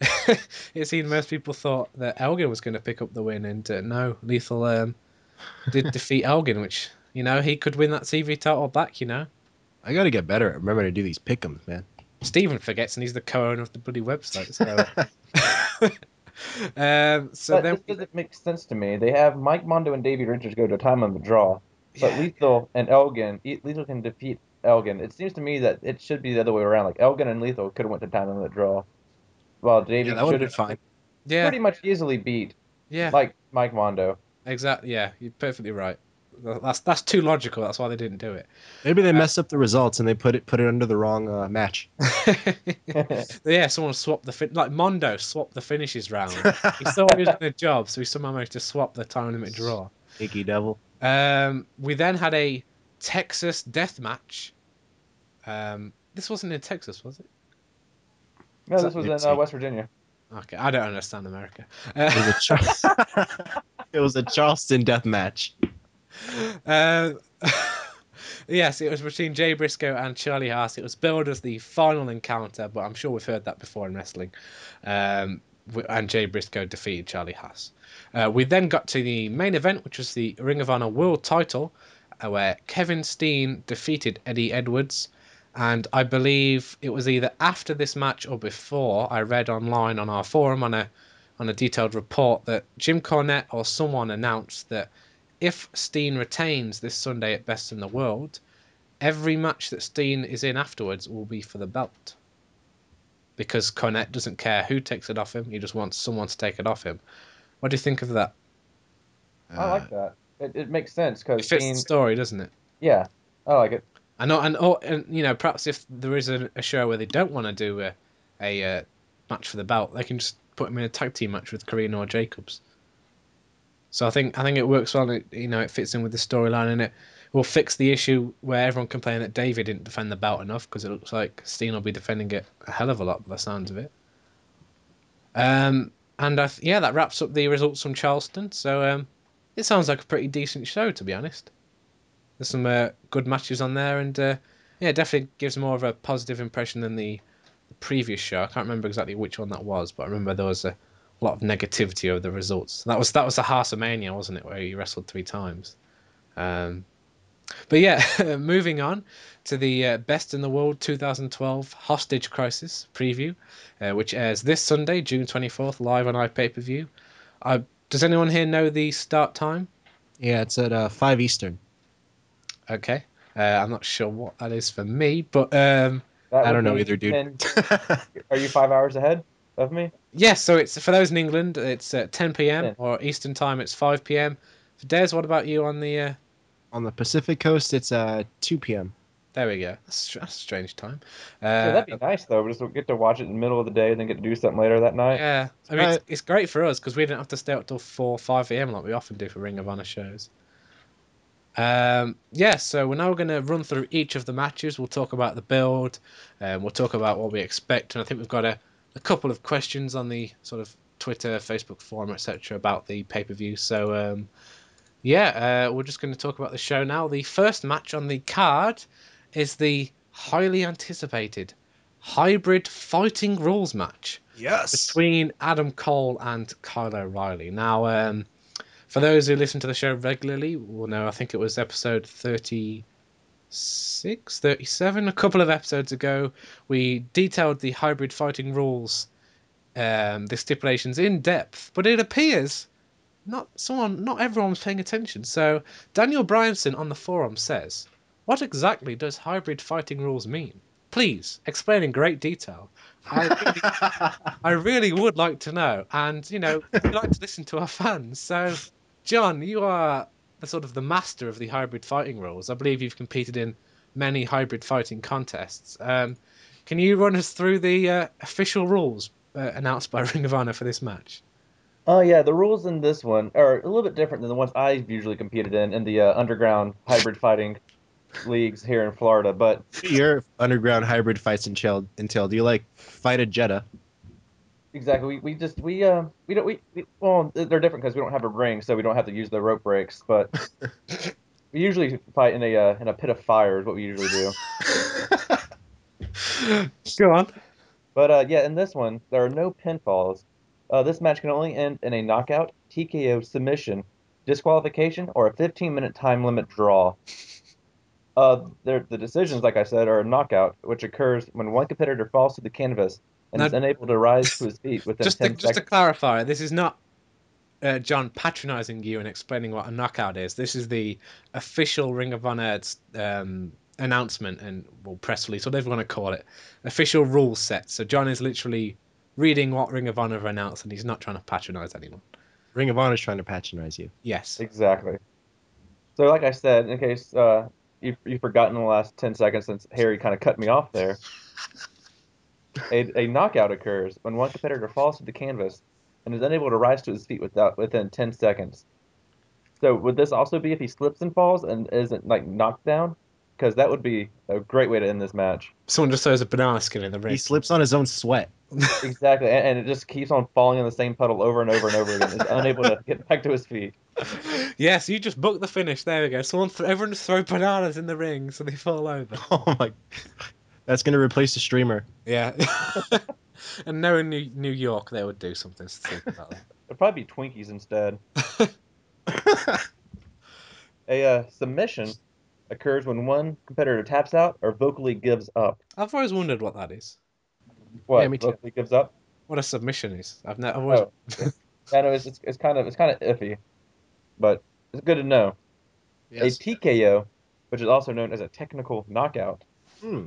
it seemed most people thought that Elgin was going to pick up the win, and uh, no, Lethal um, did defeat Elgin, which you know he could win that CV title back. You know, I gotta get better at remembering to do these pickums, man. Stephen forgets, and he's the co-owner of the bloody website. So, um, so but then this doesn't make sense to me. They have Mike Mondo and Davey Richards go to a time the draw, but Yeah. Lethal and Elgin, Lethal can defeat Elgin. It seems to me that it should be the other way around. Like Elgin and Lethal could have went to time on the draw, while Davey Yeah, should have fine. yeah, pretty much easily beat yeah. Mike Mike Mondo. Exactly. Yeah, you're perfectly right. That's that's too logical. That's why they didn't do it. Maybe they messed up the results and they put it put it under the wrong uh, match. yeah, someone swapped the fin- like Mondo swapped the finishes round. he thought he was doing a job, so he somehow managed to swap the time limit draw. Icky devil. Um, we then had a Texas death match. Um, this wasn't in Texas, was it? no, this was in uh, West Virginia. Okay, I don't understand America. It was Uh, a, Char- it was a Charleston death match. Uh, yes, it was between Jay Briscoe and Charlie Haas. It was billed as the final encounter, but I'm sure we've heard that before in wrestling. Um, and Jay Briscoe defeated Charlie Haas. Uh, we then got to the main event, which was the Ring of Honor World Title, uh, where Kevin Steen defeated Eddie Edwards. And I believe it was either after this match or before. I read online on our forum on a on a detailed report that Jim Cornette or someone announced that if Steen retains this Sunday at Best in the World, every match that Steen is in afterwards will be for the belt. Because Cornette doesn't care who takes it off him, he just wants someone to take it off him. What do you think of that? I like that. It, it makes sense because It fits the story, doesn't it? yeah, I like it. I know, and oh, and you know, perhaps if there is a, a show where they don't want to do a a uh, match for the belt, they can just put him in a tag team match with Corino or Jacobs. So I think I think it works well. It, you know, it fits in with the storyline, and it will fix the issue where everyone complained that David didn't defend the belt enough because it looks like Steen will be defending it a hell of a lot by the sounds of it. Um, and I th- yeah, that wraps up the results from Charleston. So um, it sounds like a pretty decent show, to be honest. There's some uh, good matches on there, and uh, yeah, it definitely gives more of a positive impression than the, the previous show. I can't remember exactly which one that was, but I remember there was a lot of negativity over the results. That was that was the Heartsamania, wasn't it, where he wrestled three times. Um, but yeah, moving on to the uh, Best in the World 2012 Hostage Crisis preview, uh, which airs this Sunday, June 24th, live on iPay per view. Uh, does anyone here know the start time? Yeah, it's at uh, five Eastern. Okay. Uh, I'm not sure what that is for me, but um, I don't know either, dude. 10 are you five hours ahead of me? yes. So it's for those in England, it's uh, 10 p.m. Yeah. or Eastern time, it's 5 p.m. For Des, what about you on the? Uh... On the Pacific Coast, it's uh, 2 p.m. There we go. That's, that's a strange time. Uh, Yeah, that'd be nice though. We just get to watch it in the middle of the day, and then get to do something later that night. yeah, I mean, Right. it's, it's great for us because we don't have to stay up till 4 5 a.m. like we often do for Ring of Honor shows. Um, yeah, so we're now going to run through each of the matches. We'll talk about the build, um, we'll talk about what we expect, and I think we've got a, a couple of questions on the sort of Twitter, Facebook forum, etc. about the pay per view. So, um, yeah, uh, we're just going to talk about the show now. The first match on the card is the highly anticipated hybrid fighting rules match Yes. between Adam Cole and Kyle O'Reilly. Now, um, for those who listen to the show regularly, will know I think it was episode 33 six thirty-seven. A couple of episodes ago, we detailed the hybrid fighting rules, um, the stipulations in depth. But it appears not someone, not everyone's paying attention. So Daniel Bryanson on the forum says, "What exactly does hybrid fighting rules mean? Please explain in great detail." I really, I really would like to know, and you know, we like to listen to our fans. So, John, you are the sort of the master of the hybrid fighting rules. I believe you've competed in many hybrid fighting contests. Um, can you run us through the uh, official rules uh, announced by Ring of Honor for this match? Oh yeah, the rules in this one are a little bit different than the ones I've usually competed in in the uh, underground hybrid fighting leagues here in Florida. But Your underground hybrid fights entail, entail. Do you like fight a Jetta? Exactly, we, we just we uh we don't we, we well they're different because we don't have a ring, so we don't have to use the rope breaks. But we usually fight in a uh, in a pit of fire is what we usually do. Go on. But uh, yeah, in this one, there are no pinfalls. Uh, this match can only end in a knockout, TKO, submission, disqualification, or a 15-minute time limit draw. Uh, there- the decisions, like I said, are a knockout, which occurs when one competitor falls to the canvas and Now- is unable to rise to his feet within Just to, 10 just to clarify, this is not uh, John patronising you and explaining what a knockout is. This is the official Ring of Honor um, announcement and well press release, whatever you want to call it, official rule set. So John is literally reading what Ring of Honor have announced, and he's not trying to patronise anyone. Ring of Honor is trying to patronize you. Yes. Exactly. So, like I said, in case uh, you, you've forgotten in the last 10 seconds since Harry kind of cut me off there, a, a knockout occurs when one competitor falls to the canvas and is unable to rise to his feet without within 10 seconds. So, would this also be if he slips and falls and isn't like knocked down? Because that would be a great way to end this match. Someone just throws a banana skin in the ring. He slips on his own sweat. Exactly, and, and it just keeps on falling in the same puddle over and over and over again. Is unable to get back to his feet. yes, you just booked the finish. There we go. Someone, th- everyone just throw bananas in the ring so they fall over. Oh my! That's gonna replace the streamer. Yeah. and knowing New, New York, they would do something stupid about that. It'd probably be Twinkies instead. A uh, submission occurs when one competitor taps out or vocally gives up. I've always wondered what that is. What? Yeah, me too. vocally gives up? What a submission is. I've never. I've always, Oh, yeah, no, it's, it's, it's kind of it's kind of iffy, but it's good to know. Yes. A TKO, which is also known as a technical knockout, Hmm.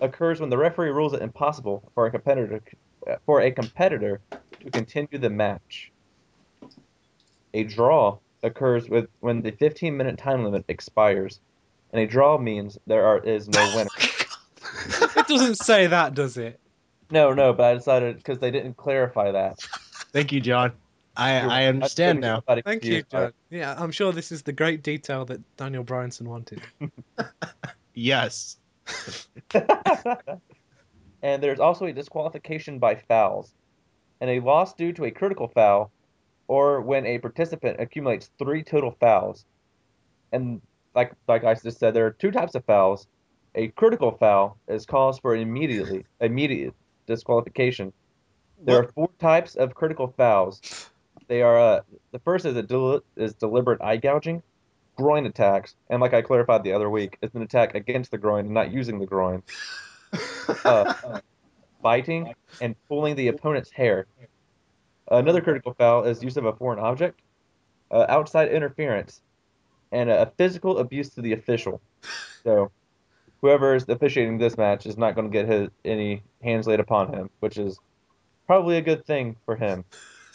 Occurs when the referee rules it impossible for a competitor for a competitor to continue the match. A draw occurs with when the 15-minute time limit expires, and a draw means there are is no winner. it doesn't say that, does it? no, no, but I decided because they didn't clarify that. Thank you, John. I You're- I understand now. somebody Thank you, confused by John. Yeah, I'm sure this is the great detail that Daniel Bryanson wanted. Yes. and there's also a disqualification by fouls, and a loss due to a critical foul, or when a participant accumulates three total fouls. And like like I just said, there are two types of fouls. A critical foul is cause for immediately immediate disqualification. There are four types of critical fouls. They are uh, the first is a del- is deliberate eye gouging, groin attacks, and like I clarified the other week, it's an attack against the groin and not using the groin. Uh, biting and pulling the opponent's hair. Another critical foul is use of a foreign object, uh, outside interference, and a physical abuse to the official. So, whoever is officiating this match is not going to get his, any hands laid upon him, which is probably a good thing for him.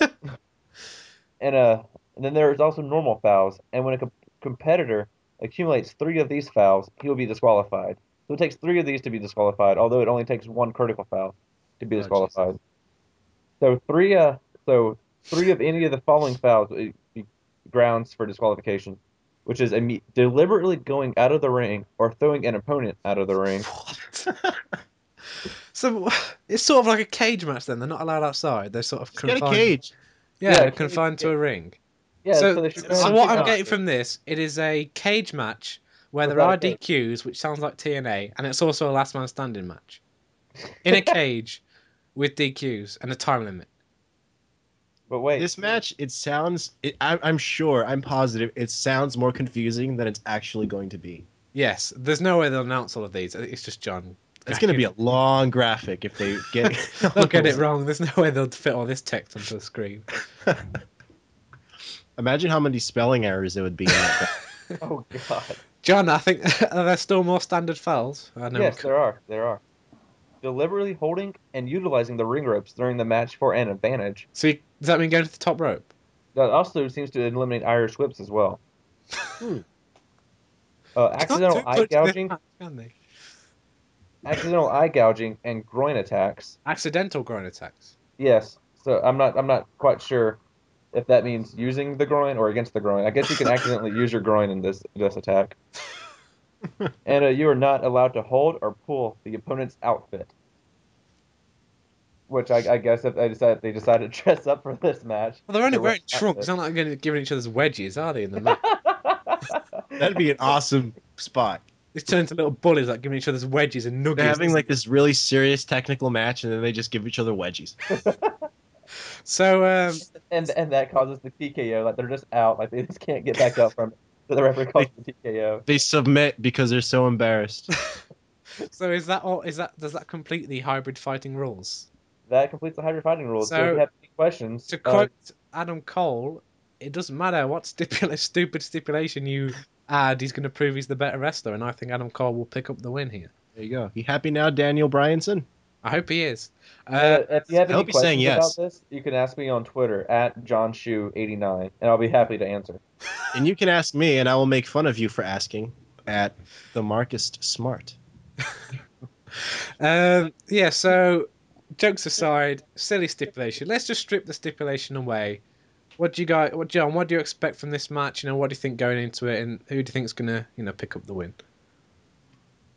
and uh, and then there's also normal fouls, and when a competitor accumulates three of these fouls, he will be disqualified. So it takes three of these to be disqualified, although it only takes one critical foul to be Oh, disqualified. so three uh so three of any of the following fouls would be grounds for disqualification, which is imme- deliberately going out of the ring or throwing an opponent out of the ring. So it's sort of like a cage match. Then they're not allowed outside. They're sort of He's got a cage. Yeah, Yeah, they're cage- confined to a ring. Yeah, so, they should so what I'm getting from this, it is a cage match where there are a cage. DQs, which sounds like TNA, and it's also a last man standing match in a cage with DQs and a time limit. But wait, This match, it sounds. It, I'm, I'm sure. I'm positive. It sounds more confusing than it's actually going to be. Yes, there's no way they'll announce all of these. It's just John. It's going to be a long graphic if they get. They'll get it wrong. There's no way they'll fit all this text onto the screen. Imagine how many spelling errors there would be. In that. Oh God. John, I think are there still more standard fouls? I know. yes, there are. There are. Deliberately holding and utilizing the ring ropes during the match for an advantage. So you, does that mean going to the top rope? That also seems to eliminate Irish whips as well. Hmm. Uh, accidental eye much in this gouging, match, accidental eye gouging, and groin attacks. Accidental groin attacks. Yes. So I'm not. I'm not quite sure if that means using the groin or against the groin. I guess you can accidentally use your groin in this this attack. and uh, you are not allowed to hold or pull the opponent's outfit. Which I, I guess if they decided they decided to dress up for this match. Well, they're only wearing wearing trunks. They're not going to giving each other's wedges, are they? In the match, That'd be an awesome spot. it's turned into little bullies, like giving each other's wedges and nuggets. They're having like this really serious technical match, and then they just give each other wedgies. so. Um, and and that causes the TKO. Like they're just out. Like they just can't get back up from it. So the referee calls the TKO. They submit because they're so embarrassed. so is that all? Is that does that complete the hybrid fighting rules? That completes the hybrid fighting rules. So, So, if you have any questions, To uh, quote Adam Cole, it doesn't matter what stipula- stupid stipulation you add. He's going to prove he's the better wrestler, and I think Adam Cole will pick up the win here. There you go. You happy now, Daniel Bryanson? I hope he is. uh, Uh, if you have any hope he's saying questions yes. about this, you can ask me on Twitter at johnshoe89, and I'll be happy to answer. And you can ask me, and I will make fun of you for asking at the Marcus Smart. um, yeah. So, jokes aside, silly stipulation. Let's just strip the stipulation away. What do you guys, what John? What do you expect from this match? You know, what do you think going into it, and who do you think is going to, you know, pick up the win?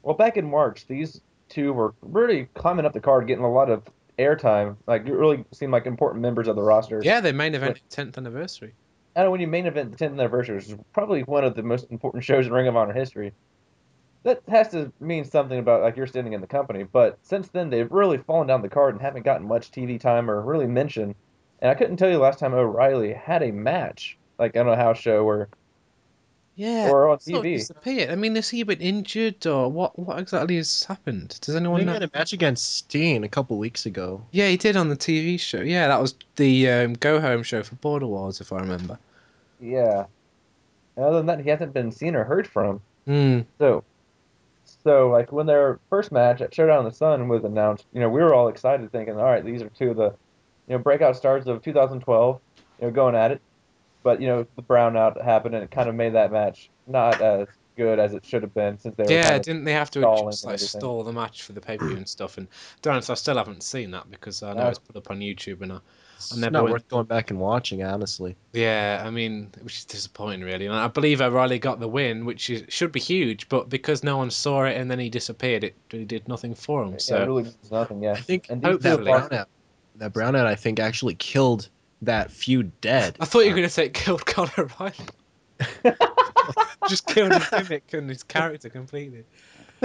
Well, back in March, these two were really climbing up the card, getting a lot of airtime. Like, it really seemed like important members of the roster. Yeah, they main event 10th anniversary. I know when you main event the 10th anniversary, which is probably one of the most important shows in Ring of Honor history. That has to mean something about like you're standing in the company. But since then, they've really fallen down the card and haven't gotten much TV time or really mention. And I couldn't tell you last time O'Reilly had a match, like on a house show or Yeah. or on TV. disappeared. I mean, has he been injured or what? What exactly has happened? Does He anyone know? had a match against Steen a couple weeks ago. Yeah, he did on the TV show. Yeah, that was the um, Go Home show for Border Wars, if I remember. Yeah. And other than that, he hasn't been seen or heard from. Hmm. So, so like when their first match at Showdown in the Sun was announced, you know, we were all excited, thinking, all right, these are two of the, you know, breakout stars of 2012, you know, going at it. But you know, the brownout happened, and it kind of made that match not as good as it should have been, since they were Yeah, kind of, didn't they have to just like everything. stall the match for the pay per view and stuff? And to be honest, I still haven't seen that because I know No. it's put up on YouTube and I, It's never not went- worth going back and watching, honestly. yeah, I mean, which is disappointing really. And I believe O'Reilly got the win, which is, should be huge, but because no one saw it and then he disappeared, it really did nothing for him. yeah, So it really means nothing. Yeah. I think And these that two are- brownout, that brownout, I think, actually killed that feud dead. I thought you were going to say it killed Conor O'Reilly. just killed his gimmick and his character completely.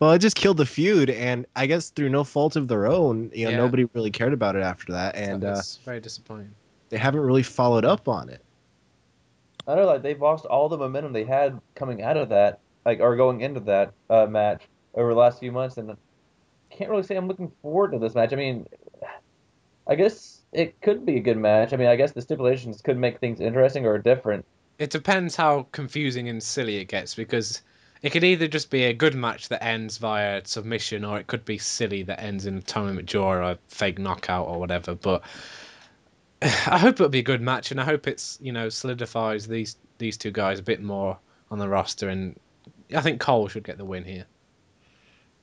well, it just killed the feud, and I guess through no fault of their own, you know, Yeah. nobody really cared about it after that, and uh, very disappointing. they haven't really followed up on it. I know, like they've lost all the momentum they had coming out of that, like or going into that uh, match over the last few months, and can't really say I'm looking forward to this match. I mean, I guess it could be a good match. I mean, I guess the stipulations could make things interesting or different. It depends how confusing and silly it gets because it could either just be a good match that ends via submission, or it could be silly that ends in a tournament draw or a fake knockout or whatever. But I hope it'll be a good match, and I hope it's you know solidifies these these two guys a bit more on the roster, and I think Cole should get the win here.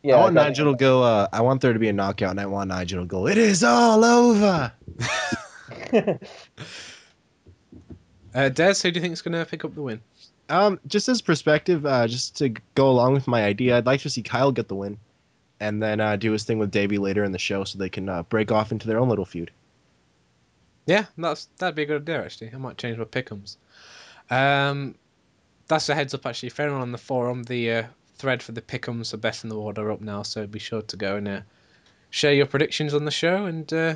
Yeah, I want got- Nigel to go. Uh, I want there to be a knockout, and I want Nigel to go. It is all over. Uh, Des, who do you think is going to pick up the win? Um, just as perspective, uh, just to go along with my idea, I'd like to see Kyle get the win, and then uh, do his thing with Davey later in the show, so they can uh, break off into their own little feud. Yeah, that's that'd be a good idea actually. I might change my pickums. Um, that's a heads up actually. For anyone on the forum, the uh, thread for the pickums for best in the world are up now, so be sure to go and uh, share your predictions on the show. And uh,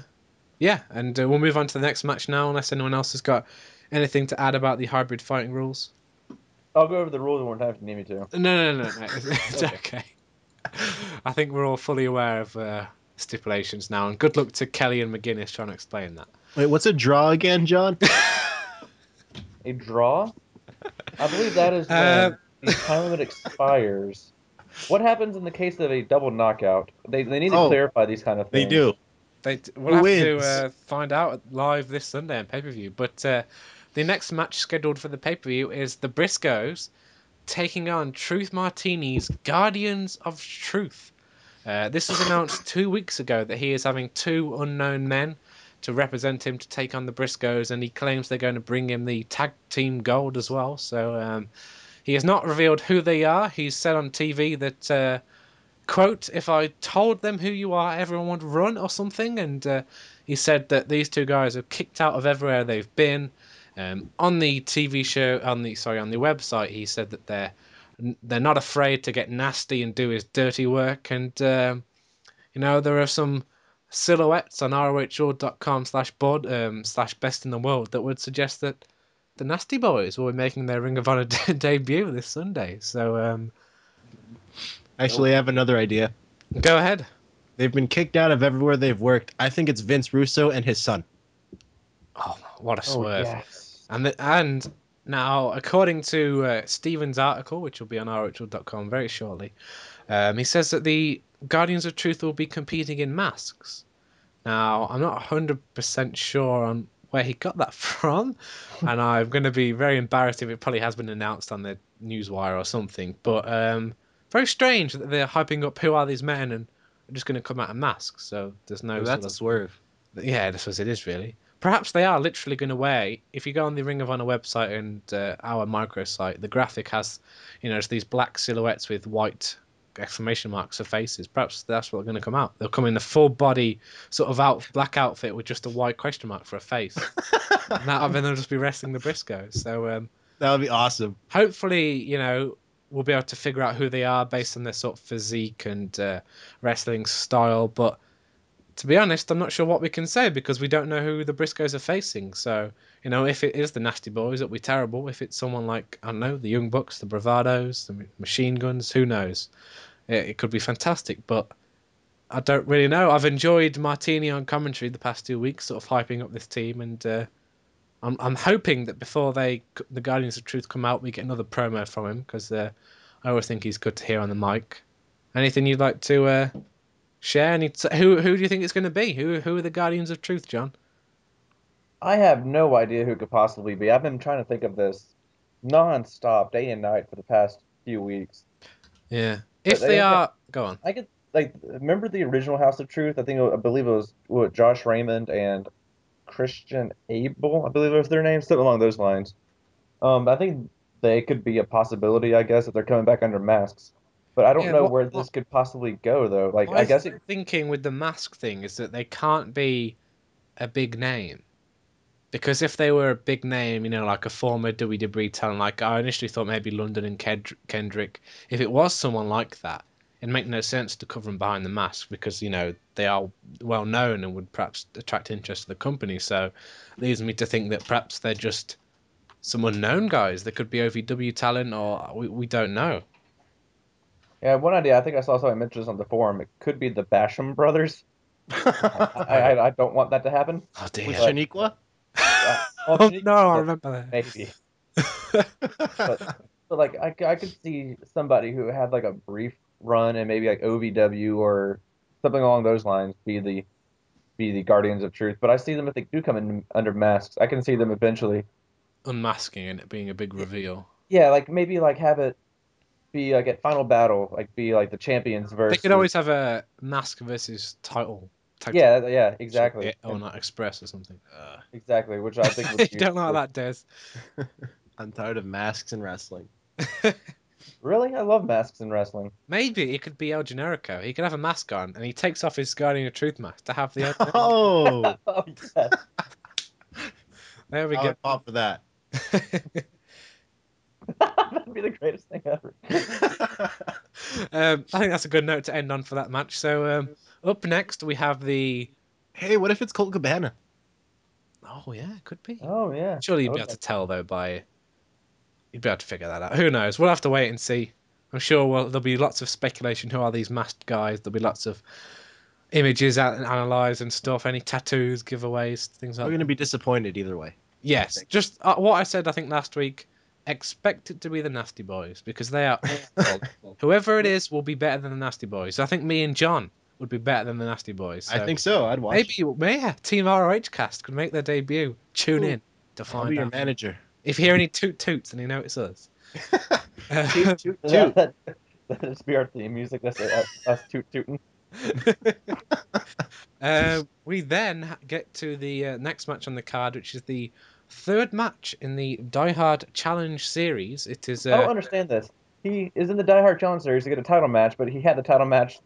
yeah, and uh, we'll move on to the next match now, unless anyone else has got anything to add about the hybrid fighting rules. I'll go over the rules one more time if you need me to. No, no, no, no. It's, it's okay. I think we're all fully aware of uh, stipulations now, and good luck to Kelly and McGuinness trying to explain that. Wait, what's a draw again, John? A draw? I believe that is when Uh, the time limit expires. What happens in the case of a double knockout? They, they need to Oh, clarify these kind of things. they do. They we'll Who have wins? to uh, find out live this Sunday on pay per view. But uh, the next match scheduled for the pay per view is the Briscoes taking on Truth Martini's Guardians of Truth. Uh, this was announced two weeks ago that he is having two unknown men to represent him to take on the Briscoes, and he claims they're going to bring him the tag team gold as well. So um, he has not revealed who they are. He's said on TV that. Uh, quote, if I told them who you are, everyone would run or something. And uh, he said that these two guys are kicked out of everywhere they've been. Um, on the TV show, on the sorry, on the website, he said that they're they're not afraid to get nasty and do his dirty work. And um, you know there are some silhouettes on rohraw.com slash board um, slash best in the world that would suggest that the Nasty Boys will be making their Ring of Honor debut this Sunday. So um, Actually, I have another idea. go ahead. They've been kicked out of everywhere they've worked. I think it's Vince Russo and his son. Oh, what a Oh, swerve! yes. And the, and now, according to uh, Stephen's article, which will be on rhl.com very shortly, um, he says that the Guardians of Truth will be competing in masks. Now, I'm not 100% sure on where he got that from, and I'm going to be very embarrassed if it probably has been announced on the newswire or something. But um, very strange that they're hyping up who are these men and are just going to come out in masks. So there's no. that's sort a swerve. yeah, that's what it is really. Perhaps they are literally going to wear. If you go on the Ring of Honor website and uh, our microsite, the graphic has, you know, it's these black silhouettes with white exclamation marks for faces. Perhaps that's what they're going to come out. They'll come in the full body sort of out black outfit with just a white question mark for a face. and that, then they'll just be wrestling the Briscoes. So um, That would be awesome. hopefully, you know, we'll be able to figure out who they are based on their sort of physique and uh, wrestling style. But to be honest, I'm not sure what we can say because we don't know who the Briscoes are facing. So, you know, if it is the Nasty Boys, it'll be terrible. If it's someone like, I don't know, the Young Bucks, the Bravados, the Machine Guns, who knows? It, it could be fantastic, but I don't really know. I've enjoyed Martini on commentary the past two weeks, sort of hyping up this team, and uh, I'm I'm hoping that before they the Guardians of Truth come out, we get another promo from him because uh, I always think he's good to hear on the mic. Anything you'd like to uh, share? Any who who do you think it's going to be? Who who are the Guardians of Truth, John? I have no idea who it could possibly be. I've been trying to think of this non-stop, day and night for the past few weeks. Yeah, if they they are, go on. I could like remember the original House of Truth. I think I believe it was what Josh Raymond and Christian Abel. I believe was their names, something along those lines. Um, I think they could be a possibility. I guess if they're coming back under masks, but I don't Yeah, know what- where what- this could possibly go though. Like I guess it, thinking with the mask thing is that they can't be a big name. Because if they were a big name, you know, like a former WWE talent, like I initially thought maybe London and Ked- Kendrick, if it was someone like that, it'd make no sense to cover them behind the mask because, you know, they are well known and would perhaps attract interest to the company. So it leads me to think that perhaps they're just some unknown guys. They could be OVW talent or we, we don't know. yeah, one idea. I think I saw somebody mention this on the forum. It could be the Basham brothers. I, I, I don't want that to happen. Oh, dear. With Shaniqua? Oh, no, I remember that. maybe. But, but like I could see somebody who had like a brief run and maybe like OVW or something along those lines be the be the Guardians of Truth. But I see them if they do come in under masks. I can see them eventually. Unmasking and it being a big reveal. Yeah, like maybe like have it be like at Final Battle, like be like the champions versus. They could always have a mask versus title. Tag team Yeah, yeah, match, exactly, yeah, All Night Express or something. exactly. Which I think you would be don't like that, does. I'm tired of masks and wrestling. Really, I love masks and wrestling. Maybe it could be El Generico. He could have a mask on and he takes off his Guardian of Truth mask to have the. El Oh, oh yes. there we I go. would pop for that. That'd be the greatest thing ever. um, I think that's a good note to end on for that match. So um, up next we have the. hey, what if it's Colt Cabana? Oh yeah, it could be. Oh yeah. Surely you'd be Okay. able to tell though by. you'd be able to figure that out. Who knows? We'll have to wait and see. I'm sure well, there'll be lots of speculation. Who are these masked guys? There'll be lots of images out and analysed and stuff. Any tattoos, giveaways, things like. We're going to be disappointed either way. Yes, just uh, what I said. I think last week. Expect it to be the Nasty Boys because they are. Whoever it is will be better than the Nasty Boys. I think me and John would be better than the Nasty Boys. I think so. I'd watch. maybe, yeah, Team ROH cast could make their debut. Tune in to I'll find be your manager. If you hear any toot toots, then you know it's us. Uh, Toot, toot, That, toot. that, that'd be our theme music. That's us, us toot tooting. uh, we then get to the uh, next match on the card, which is the third match in the Die Hard Challenge series. It is. I don't Uh, understand this. He is in the Die Hard Challenge series to get a title match, but he had the title match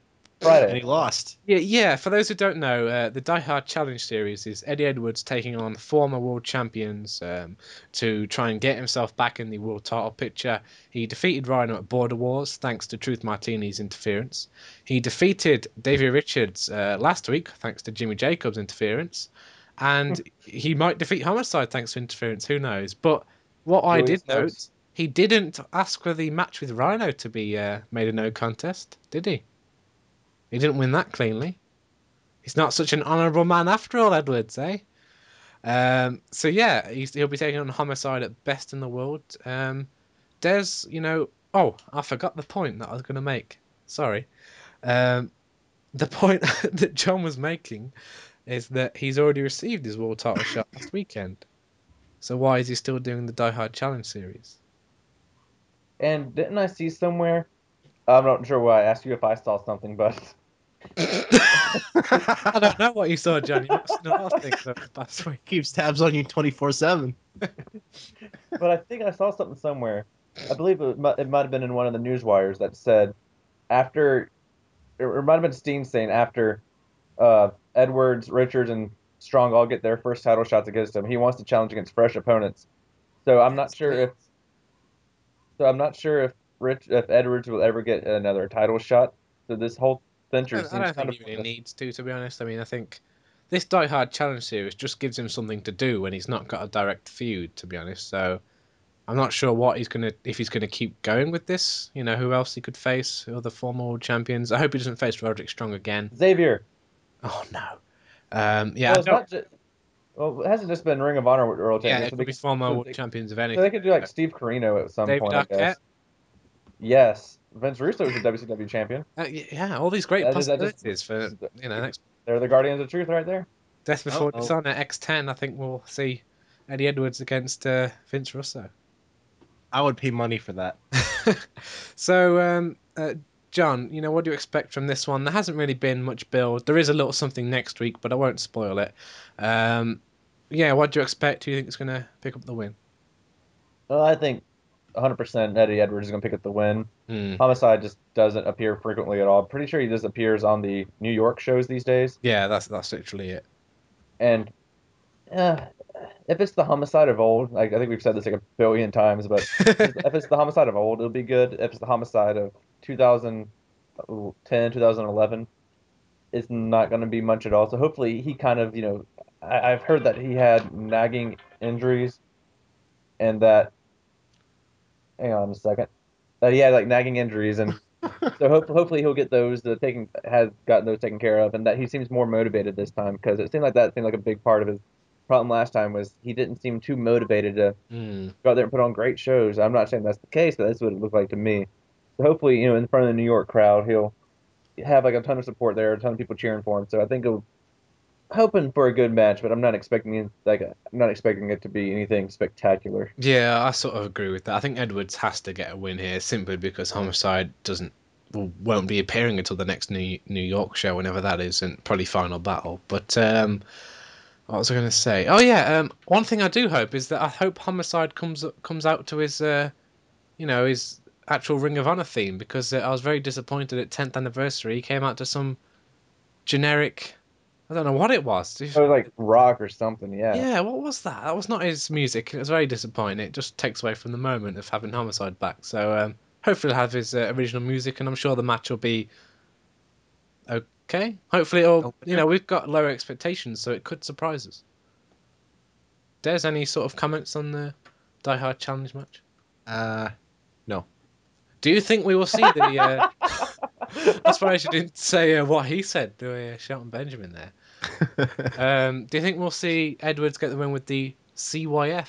And he lost. yeah, yeah. For those who don't know, uh, the Die Hard Challenge series is Eddie Edwards taking on former world champions um, to try and get himself back in the world title picture. He defeated Rhino at Border Wars thanks to Truth Martini's interference. He defeated Davey Richards uh, last week thanks to Jimmy Jacobs' interference, and he might defeat Homicide thanks to interference. Who knows? But what I did knows. note, he didn't ask for the match with Rhino to be uh, made a no contest, did he? He didn't win that cleanly. He's not such an honourable man after all, Edwards, eh? Um, so yeah, he'll be taking on Homicide at best in the world. Um, Des, you know, oh, I forgot the point that I was going to make. Sorry. Um, the point that John was making is that he's already received his world title shot last weekend. So why is he still doing the Die Hard Challenge series? And didn't I see somewhere? I'm not sure why I asked you if I saw something, but I don't know what you saw, John. You must have seen a lot of things over the week. Keeps tabs on you 24 7. but I think I saw something somewhere. I believe it might, it might have been in one of the news wires that said after, it it might have been Steen saying after uh, Edwards, Richards, and Strong all get their first title shots against him, he wants to challenge against fresh opponents. So I'm not sure if. So I'm not sure if Rich if Edwards will ever get another title shot. So this whole I I don't think he really needs to, to be honest. I mean, I think this Die Hard Challenge series just gives him something to do when he's not got a direct feud, to be honest. So I'm not sure what he's gonna if he's gonna keep going with this. You know, who else he could face? Who Other former world champions. I hope he doesn't face Roderick Strong again. Xavier. Oh no. Um, yeah, well, it's don't- just. Well, it hasn't just been Ring of Honor World yeah, Champions. it so could they be could- former so world they- champions of anything. So they could do like Steve Corino at some David point, Arquette. Yes, Vince Russo is a WCW champion. Uh, yeah, all these great That is- that just- possibilities for you know next They're the Guardians of Truth right there. Death Before Uh-oh. Dishonor X10. I think we'll see Eddie Edwards against uh, Vince Russo. I would pay money for that. so, um, uh, John, you know, what do you expect from this one? There hasn't really been much build. There is a little something next week, but I won't spoil it. Um, yeah, what do you expect? Who do you think is going to pick up the win? Well, I think 100% Eddie Edwards is going to pick up the win. Hmm. Homicide just doesn't appear frequently at all. Pretty sure he just appears on the New York shows these days. Yeah, that's that's literally it. And uh, if it's the Homicide of old, like I think we've said this like a billion times, but if it's the Homicide of old, it'll be good. If it's the Homicide of 2010, 2011, it's not going to be much at all. So hopefully he kind of, you know, I, I've heard that he had nagging injuries and that, hang on a second, that he had like nagging injuries. And so hope, hopefully he'll get those uh, taken, has gotten those taken care of and that he seems more motivated this time because it seemed like that seemed like a big part of his problem last time was he didn't seem too motivated to Hmm. go out there and put on great shows. I'm not saying that's the case, but that's what it looked like to me. So hopefully, you know, in front of the New York crowd, he'll have like a ton of support there, a ton of people cheering for him. So I think it'll hoping for a good match, but I'm not expecting like I'm not expecting it to be anything spectacular. Yeah, I sort of agree with that. I think Edwards has to get a win here simply because Homicide doesn't won't be appearing until the next New New York show, whenever that is, and probably Final Battle. But um, what was I going to say? Oh yeah, um, one thing I do hope is that I hope Homicide comes comes out to his, uh, you know, his actual Ring of Honor theme because uh, I was very disappointed at 10th anniversary. He came out to some generic. I don't know what it was. It was like rock or something, yeah. Yeah, what was that? That was not his music. It was very disappointing. It just takes away from the moment of having Homicide back. So um, hopefully he'll have his uh, original music, and I'm sure the match will be okay. Hopefully it'll, you know, we've got lower expectations, so it could surprise us. Des, any sort of comments on the Die Hard Challenge match? Uh, no. Do you think we will see the? Uh... I suppose you didn't say uh, what he said to uh, Shelton Benjamin there. Um, do you think we'll see Edwards get the win with the CYF?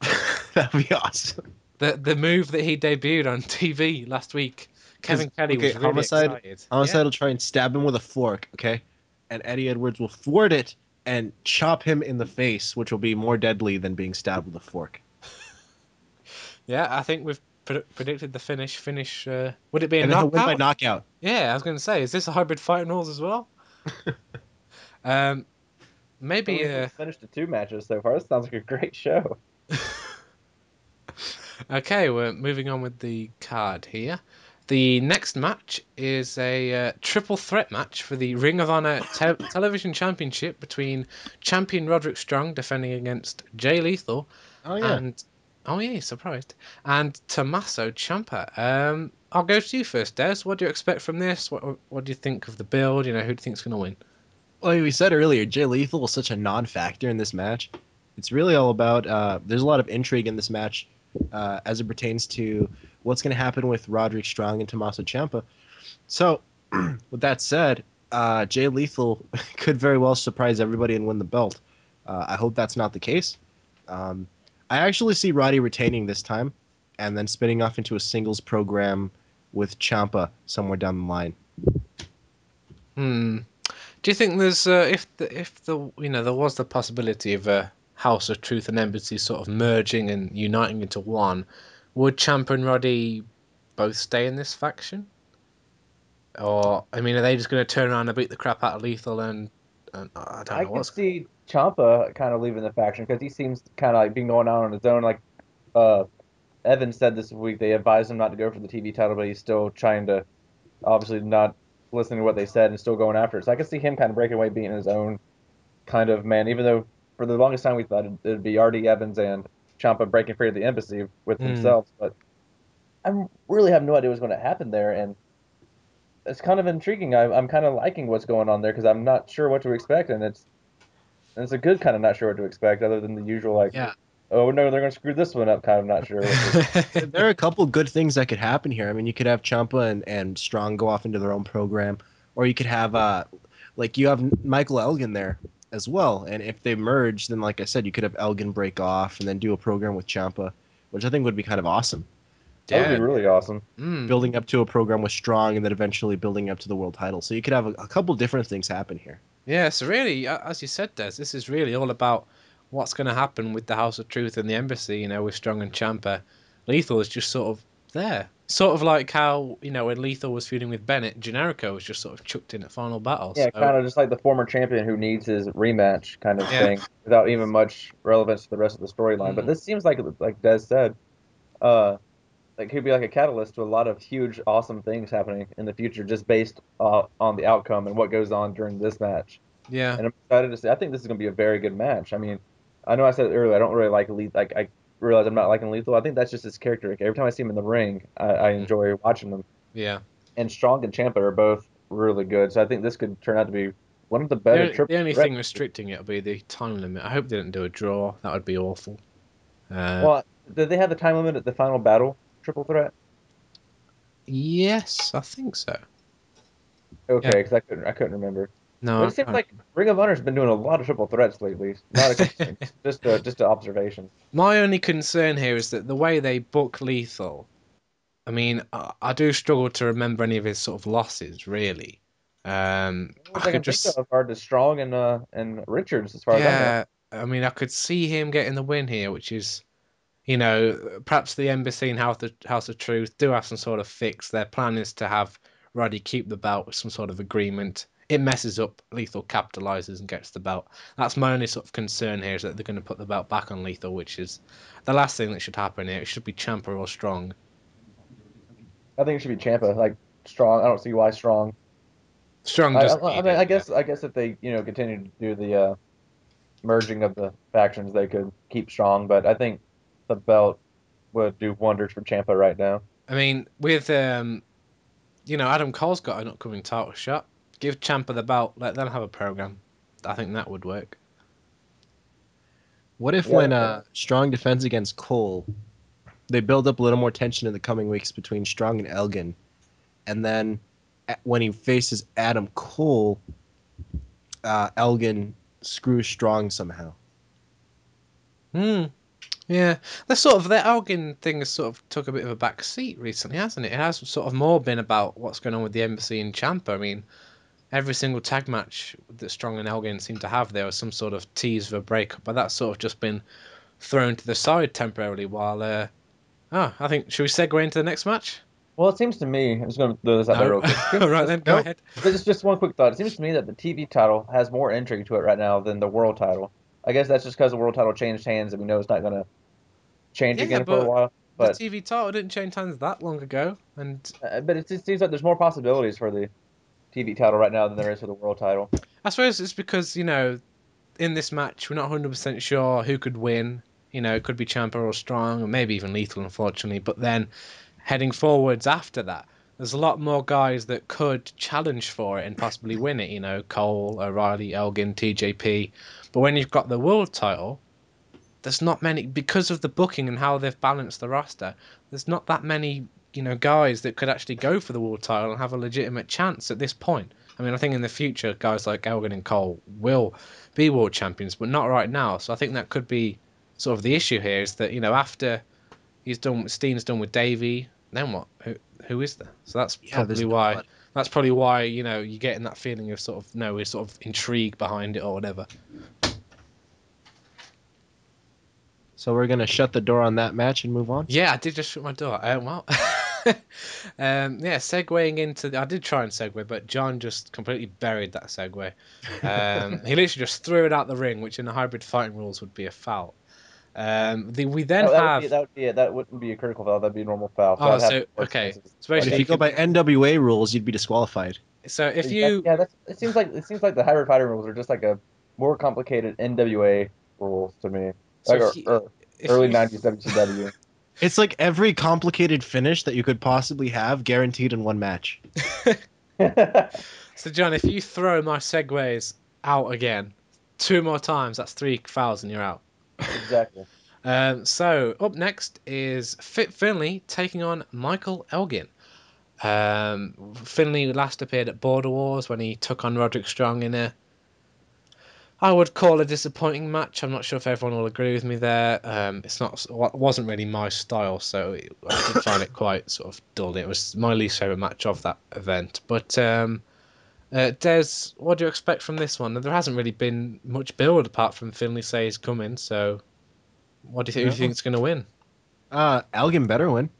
that'd be awesome. The the move that he debuted on TV last week. Kevin Kelly okay, was really Homicide- excited. Homicide will try and stab him with a fork, okay? And Eddie Edwards will thwart it and chop him in the face, which will be more deadly than being stabbed with a fork. Yeah, I think we've pre- predicted the finish. Finish. Uh, would it be a And he'll win by knockout? knockout. Yeah, I was going to say, is this a hybrid fighting rules as well? Um, maybe. We Uh, finished the two matches so far. This sounds like a great show. okay, we're moving on with the card here. The next match is a uh, triple threat match for the Ring of Honor te- Television Championship between champion Roderick Strong defending against Jay Lethal Oh yeah. and oh yeah, surprised and Tommaso Ciampa. Um, I'll go to you first, Des. What do you expect from this? What what do you think of the build? You know, who do you think's going to win? Like we said earlier, Jay Lethal was such a non-factor in this match. It's really all about. Uh, there's a lot of intrigue in this match, uh, as it pertains to what's going to happen with Roderick Strong and Tommaso Ciampa. So, with that said, uh, Jay Lethal could very well surprise everybody and win the belt. Uh, I hope that's not the case. Um, I actually see Roddy retaining this time, and then spinning off into a singles program with Ciampa somewhere down the line. Hmm. Do you think there's uh, if the if the you know there was the possibility of a House of Truth and Embassy sort of merging and uniting into one, would Ciampa and Roddy both stay in this faction? Or I mean, are they just going to turn around and beat the crap out of Lethal and, and I don't I can what's see Ciampa kind of leaving the faction because he seems kind of like being going out on his own. Like uh, Evan said this week, they advised him not to go for the TV title, but he's still trying to, obviously not listening to what they said and still going after it. So I can see him kind of breaking away, being his own kind of man. Even though for the longest time we thought it'd, it'd be R.D. Evans and Ciampa breaking free of the embassy with Hmm. themselves, but I really have no idea what's going to happen there, and it's kind of intriguing. I, I'm kind of liking what's going on there because I'm not sure what to expect, and it's and it's a good kind of not sure what to expect, other than the usual like, Yeah. Oh no, they're going to screw this one up, kind of not sure. There are a couple good things that could happen here. I mean, you could have Ciampa and, and Strong go off into their own program, or you could have uh, like you have Michael Elgin there as well. And if they merge, then like I said, you could have Elgin break off and then do a program with Ciampa, which I think would be kind of awesome. that would Yeah. be really awesome. Mm. Building up to a program with Strong and then eventually building up to the world title. So you could have a, a couple different things happen here. Yeah, so really, as you said, Des, this is really all about what's going to happen with the House of Truth and the Embassy. You know, with Strong and Ciampa, Lethal is just sort of there, sort of like how you know when Lethal was feuding with Bennett, Generico was just sort of chucked in at Final Battle. Yeah, so, kind of just like the former champion who needs his rematch kind of Yeah. thing, without even much relevance to the rest of the storyline. But Mhm. this seems like, like Des said, uh, like could be like a catalyst to a lot of huge, awesome things happening in the future, just based uh, on the outcome and what goes on during this match. yeah, And I'm excited to see. I think this is going to be a very good match. I mean, I know I said it earlier. I don't really like Lethal. Like I realize I'm not liking Lethal. I think that's just his character. Every time I see him in the ring, I, I enjoy watching them. yeah. And Strong and Ciampa are both really good. So I think this could turn out to be one of the The, better triple the only thing restricting it will be the time limit. I hope they didn't do a draw. That would be awful. Uh, Well, did they have the time limit at the final battle triple threat? yes, I think so. Okay, because I couldn't I couldn't remember. No, But it seems like Ring of Honor's been doing a lot of triple threats lately. Not a concern, just a, just an observation. My only concern here is that the way they book Lethal, I mean, I, I do struggle to remember any of his sort of losses, really. Um, I I could just, think of are the Strong and uh and Richards as far as I know. yeah, I mean, I could see him getting the win here, which is, you know, perhaps the Embassy and House of, House of Truth do have some sort of fix. Their plan is to have Roddy keep the belt with some sort of agreement. It messes up, Lethal capitalizes and gets the belt. That's my only sort of concern here is that they're going to put the belt back on Lethal, which is the last thing that should happen here. It should be Ciampa or Strong. I think it should be Ciampa. Like Strong, I don't see why Strong. Strong I, doesn't I, I mean, I guess I guess if they you know continue to do the uh, merging of the factions, they could keep Strong. But I think the belt would do wonders for Ciampa right now. I mean, with um, you know, Adam Cole's got an upcoming title shot. Give Ciampa the belt. Let them have a program. I think that would work. What if Yeah. when uh, Strong defends against Cole, they build up a little more tension in the coming weeks between Strong and Elgin, and then when he faces Adam Cole, uh, Elgin screws Strong somehow. Hmm. Yeah, the sort of the Elgin thing has sort of took a bit of a back seat recently, hasn't it? It has sort of more been about what's going on with the embassy in Ciampa. I mean, every single tag match that Strong and Elgin seem to have, there was some sort of tease of a breakup, but that's sort of just been thrown to the side temporarily. While, uh, oh, I think should we segue into the next match? Well, it seems to me, I'm just going to throw this out there real quick. All right then, go Nope. ahead. But it's just one quick thought. It seems to me that the TV title has more intrigue to it right now than the world title. I guess that's just because the world title changed hands and we know it's not going to change Yeah, again for a while. But the TV title didn't change hands that long ago, and uh, but it just seems like there's more possibilities for the TV title right now than there is for the world title. I suppose it's because you know, in this match we're not 100 percent sure who could win. You know, it could be Ciampa or Strong, or maybe even Lethal, unfortunately. But then, heading forwards after that, there's a lot more guys that could challenge for it and possibly win it. You know, Cole, O'Reilly, Elgin, TJP. But when you've got the world title, there's not many because of the booking and how they've balanced the roster. There's not that many, you know, guys that could actually go for the world title and have a legitimate chance at this point. I mean, I think in the future, guys like Elgin and Cole will be world champions, but not right now. So I think that could be sort of the issue here is that you know after he's done, Steen's done with Davey, then what? Who who is there? So that's Yeah, probably why. one. That's probably why you know you're getting that feeling of sort of no, we're sort of intrigue behind it or whatever. So we're gonna shut the door on that match and move on. Yeah, I did just shut my door. Well, um, yeah, segueing into. I did try and segue, but John just completely buried that segue. Um, he literally just threw it out the ring, which in the hybrid fighting rules would be a foul. Um, the, we then that, that have. would be, that would be that wouldn't be a critical foul. That'd be a normal foul. Oh, I'd so- okay. chances. So If you go by NWA rules, you'd be disqualified. so if you yeah, that's, it seems like it seems like the hybrid fighting rules are just like a more complicated NWA rules to me. so Like, if or- you- or if early you- '90s WCW. It's like every complicated finish that you could possibly have guaranteed in one match. So John, if you throw my segues out again two more times, that's three fouls and you're out. exactly. Um, so up next is Fit Finlay taking on Michael Elgin. Um, Finlay last appeared at Border Wars when he took on Roderick Strong in a, I would call a disappointing match. I'm not sure if everyone will agree with me there. Um, it's not wa- wasn't really my style, so it, I did find it quite sort of dull. It was my least favorite match of that event. But um, uh, Des, what do you expect from this one? There hasn't really been much build apart from Finlay say he's coming. So, what do you think? Who do you No. think is going to win? Uh, Elgin better win.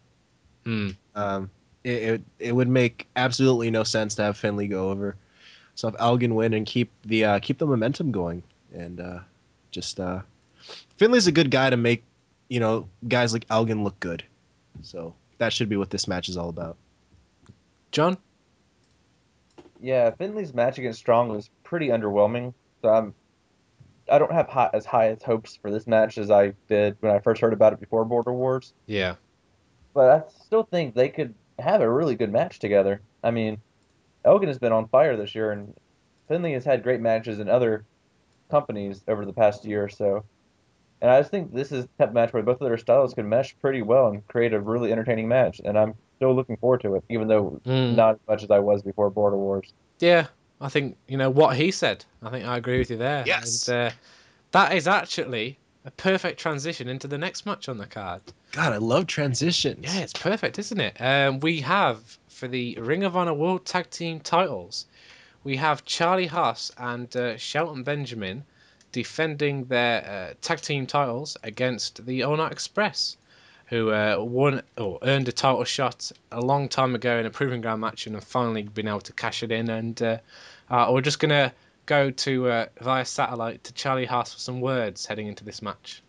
Hmm. Um, it, it it would make absolutely no sense to have Finlay go over. So if Elgin win and keep the uh, keep the momentum going, and uh, just uh, Finlay's a good guy to make you know guys like Elgin look good. So that should be what this match is all about. John? Yeah, Finlay's match against Strong was pretty underwhelming. So I'm, I don't have high, as high as hopes for this match as I did when I first heard about it before Border Wars. Yeah. But I still think they could have a really good match together. I mean, Elgin has been on fire this year, and Finlay has had great matches in other companies over the past year or so. And I just think this is a type match where both of their styles can mesh pretty well and create a really entertaining match. And I'm still looking forward to it, even though Mm. not as much as I was before Border Wars. Yeah, I think you know what he said. I think I agree with you there. Yes. And, uh, that is actually a perfect transition into the next match on the card. God, I love transitions. Yeah, it's perfect, isn't it? Um, we have for the Ring of Honor World Tag Team titles, we have Charlie Haas and uh, Shelton Benjamin defending their uh, tag team titles against the Night Express, who uh, won or earned a title shot a long time ago in a proving ground match and have finally been able to cash it in. And uh, uh, we're just gonna go to uh, via satellite to Charlie Haas for some words heading into this match.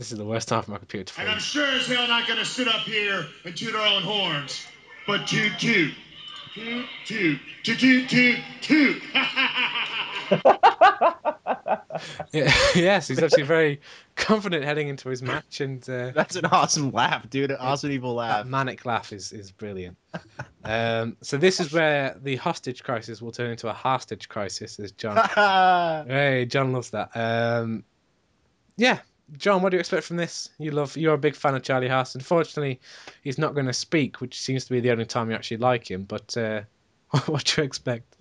This is the worst time for my computer to And I'm sure as hell not gonna sit up here and toot our own horns, but toot toot. Toot toot. Toot toot toot toot. Yeah, yes, he's actually very confident heading into his match, and uh, That's an awesome laugh, dude. An awesome evil that laugh. manic laugh is, is brilliant. Um, so this is where the hostage crisis will turn into a hostage crisis, as John. hey, John loves that. Um, yeah, John, what do you expect from this? You love, you're a big fan of Charlie Haas. Unfortunately, he's not going to speak, which seems to be the only time you actually like him. But uh, what do you expect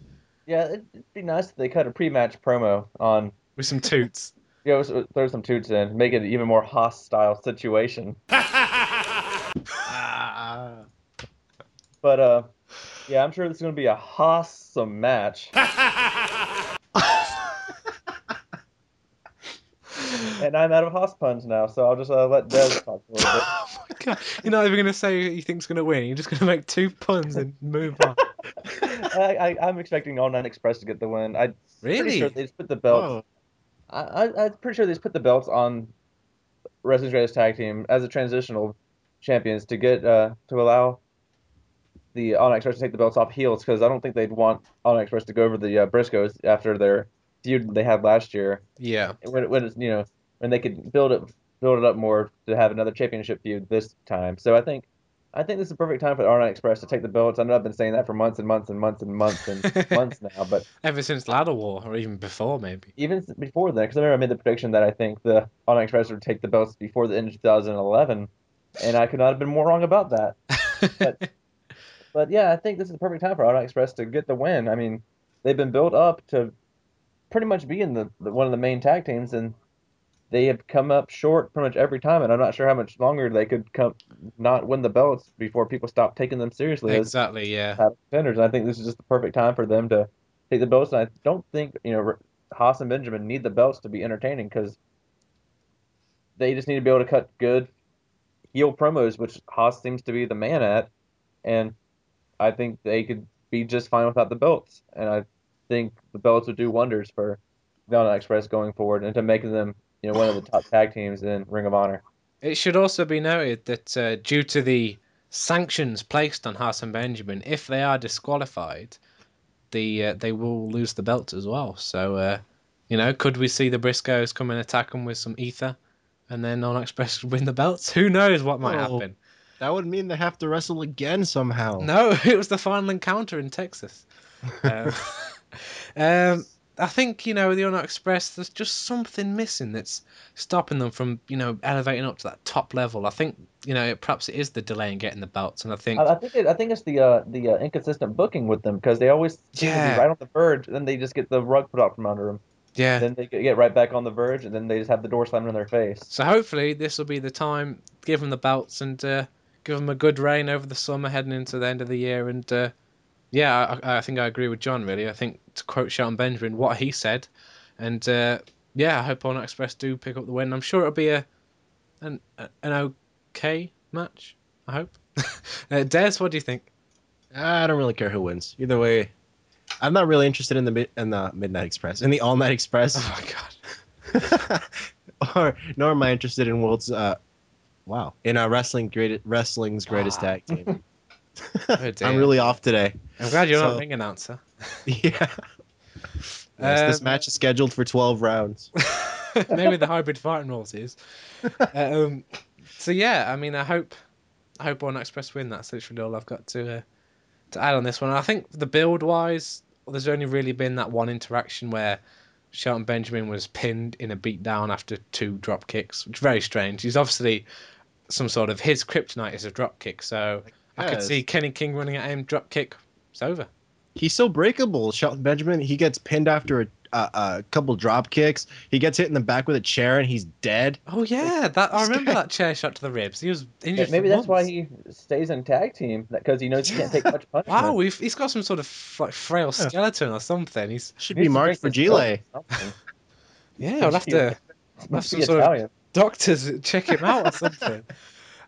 Yeah, it'd it'd be nice if they cut a pre-match promo on, with some toots? you know, throw some toots in, make it an even more hostile situation. But uh, yeah, I'm sure this is gonna be a awesome match. And I'm out of hoss puns now, so I'll just uh, let Des talk a little bit. oh my god! You're not even going to say who you think's going to win. You're just going to make two puns and move on. I, I, I'm expecting All Night Express to get the win. I Really? sure they just put the belts. Oh, I, I, I'm pretty sure they just put the belts on Wrestling's Greatest Tag Team as a transitional champions to get uh, to allow the All Night Express to take the belts off heels because I don't think they'd want All Night Express to go over the uh, Briscoes after their feud they had last year. Yeah. When, when it's you know when they could build it build it up more to have another championship feud this time. So I think I think this is the perfect time for the All Night Express to take the belts. I know I've been saying that for months and months and months and months and months now, but Ever since Ladder War, or even before, maybe. even before then, because I remember I made the prediction that I think the All Night Express would take the belts before the end of 2011, and I could not have been more wrong about that. But, but yeah, I think this is the perfect time for All Night Express to get the win. I mean, they've been built up to pretty much being the, the one of the main tag teams, and they have come up short pretty much every time. And I'm not sure how much longer they could come not win the belts before people stop taking them seriously exactly. Yeah. contenders. And I think this is just the perfect time for them to take the belts. And I don't think you know Haas and Benjamin need the belts to be entertaining because they just need to be able to cut good heel promos, which Haas seems to be the man at. And I think they could be just fine without the belts. And I think the belts would do wonders for Ghana Express going forward and to making them you know one of the top tag teams in Ring of Honor. It should also be noted that uh, due to the sanctions placed on Haas and Benjamin, if they are disqualified, the uh, they will lose the belt as well. So, uh, you know, could we see the Briscoes come and attack them with some ether, and then On Express win the belts? Who knows what might Oh. happen? that would mean they have to wrestle again somehow. No, it was the final encounter in Texas. Um, um, I think you know with the On Express. There's just something missing that's stopping them from you know elevating up to that top level. I think you know perhaps it is the delay in getting the belts, and I think I, I think it, I think it's the uh, the uh, inconsistent booking with them because they always Yeah. right on the verge, then they just get the rug put out from under them. yeah. Then they get right back on the verge, and then they just have the door slammed in their face. So hopefully this will be the time. Give them the belts and uh, give them a good reign over the summer, heading into the end of the year. And uh, yeah, I, I think I agree with John. Really, I think to quote Shelton Benjamin, what he said, and uh, yeah, I hope All Night Express do pick up the win. I'm sure it'll be a an an okay match. I hope. uh, Des, what do you think? I don't really care who wins. Either way, I'm not really interested in the mid- in the Midnight Express, in the All Night Express, Oh my god. or nor am I interested in World's. Uh, wow, in a wrestling great wrestling's greatest tag team. Oh. I'm really off today. I'm glad you're not So- a ring announcer. Yeah. Yes, this Um, match is scheduled for 12 rounds. Maybe the hybrid fighting rules is. Um, so yeah, I mean, I hope, I hope Night Express win. That's literally all I've got to uh, to add on this one. I think the build wise, there's only really been that one interaction where Shelton Benjamin was pinned in a beatdown after two drop kicks, which is very strange. He's obviously some sort of his kryptonite is a drop kick, so I could see Kenny King running at him, drop kick, it's over. He's so breakable, Shelton Benjamin. He gets pinned after a, a, a couple drop kicks. He gets hit in the back with a chair and he's dead. Oh yeah, that I remember that chair shot to the ribs. He was injured. Maybe for that's why he stays in tag team because he knows he can't take much punishment. Wow, we've, he's got some sort of like frail skeleton or something. He's Should He be needs marked for his Gile. milk or something. yeah. I'll have to Must have some be sort of doctors check him out or something.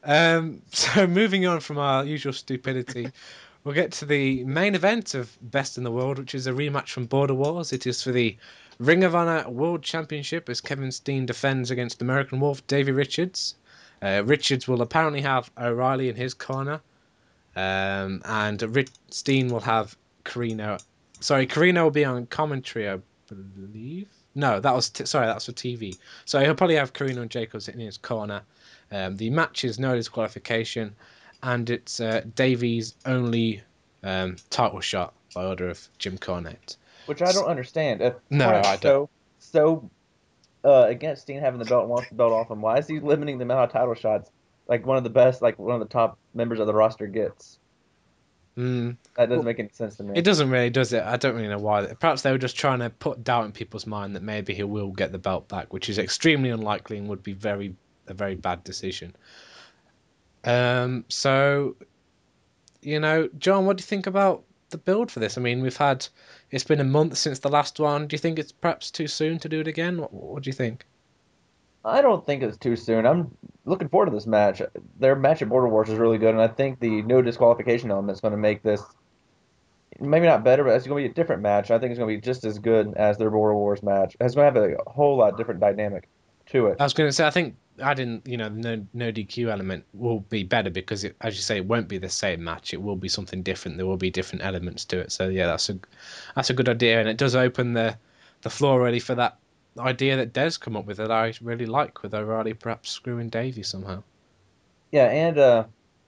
um, so moving on from our usual stupidity, we'll get to the main event of Best in the World, which is a rematch from Border Wars. It is for the Ring of Honor World Championship as Kevin Steen defends against American Wolf Davey Richards. Uh, Richards will apparently have O'Reilly in his corner, um, and Rich Steen will have Corino. Sorry, Corino will be on commentary, I believe. No, that was t- sorry, that's for TV. So he'll probably have Corino and Jacobs in his corner. Um, the match is no disqualification, and it's uh, Davey's only um, title shot by order of Jim Cornette. Which I don't understand. If No, I don't. So, so uh, against Steen having the belt and wants the belt off him, why is he limiting the amount of title shots like one of the best, like one of the top members of the roster gets? Mm. That doesn't make any sense to me. It doesn't really, does it? I don't really know why. Perhaps they were just trying to put doubt in people's mind that maybe he will get the belt back, which is extremely unlikely and would be very a very bad decision. Um. So, you know, John, what do you think about the build for this? I mean, we've had it's been a month since the last one. Do you think it's perhaps too soon to do it again? What, what do you think? I don't think it's too soon. I'm looking forward to this match. Their match at Border Wars is really good, and I think the no disqualification element is going to make this maybe not better, but it's going to be a different match. I think it's going to be just as good as their Border Wars match. It's going to have a whole lot different dynamic to it. I was going to say, I think adding, you know, no, no DQ element will be better because, it, as you say, it won't be the same match. It will be something different. There will be different elements to it. So yeah, that's a that's a good idea, and it does open the the floor really for that idea that Des come up with that I really like, with O'Reilly perhaps screwing Davey somehow. Yeah, and uh,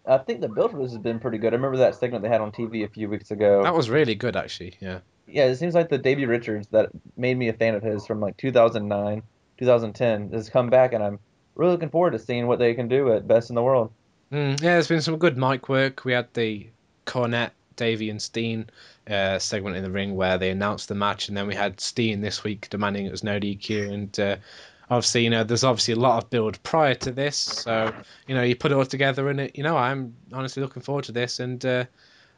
I think the build for this has been pretty good. I remember that segment they had on TV a few weeks ago. That was really good, actually. Yeah. Yeah, it seems like the Davey Richards that made me a fan of his from like 2009, 2010 has come back, and I'm really looking forward to seeing what they can do at Best in the World. Mm, yeah, there's been some good mic work. We had the Cornette, Davey, and Steen uh, segment in the ring where they announced the match, and then we had Steen this week demanding it was no DQ, and uh, obviously, you know, there's obviously a lot of build prior to this, so you know, you put it all together, and it, you know, I'm honestly looking forward to this, and uh,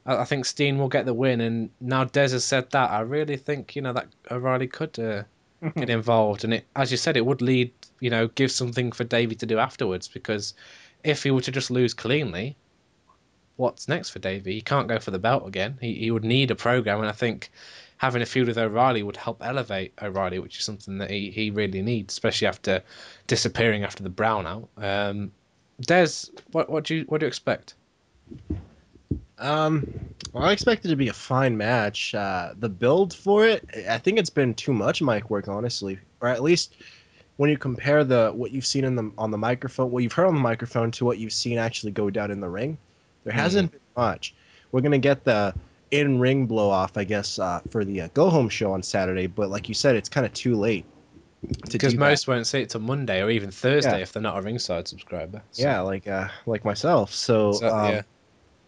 I, I think Steen will get the win, and now Des has said that, I really think you know that O'Reilly could uh, get involved, and it, as you said, it would lead, you know, give something for Davey to do afterwards, because if he were to just lose cleanly, what's next for Davey? He can't go for the belt again. He he would need a program, and I think having a feud with O'Reilly would help elevate O'Reilly, which is something that he, he really needs, especially after disappearing after the brownout. Um, Des, what what do you what do you expect? Um, well, I expect it to be a fine match. Uh, the build for it, I think it's been too much mic work, honestly, or at least when you compare the what you've seen in the on the microphone, what you've heard on the microphone to what you've seen actually go down in the ring, there hasn't been much. We're gonna get the in ring blow off, I guess, uh, for the uh, go home show on Saturday. But like you said, it's kind of too late. to Because do that. most won't see it till Monday or even Thursday Yeah. if they're not a ringside subscriber. So- yeah, like uh, like myself. So, So, um, yeah.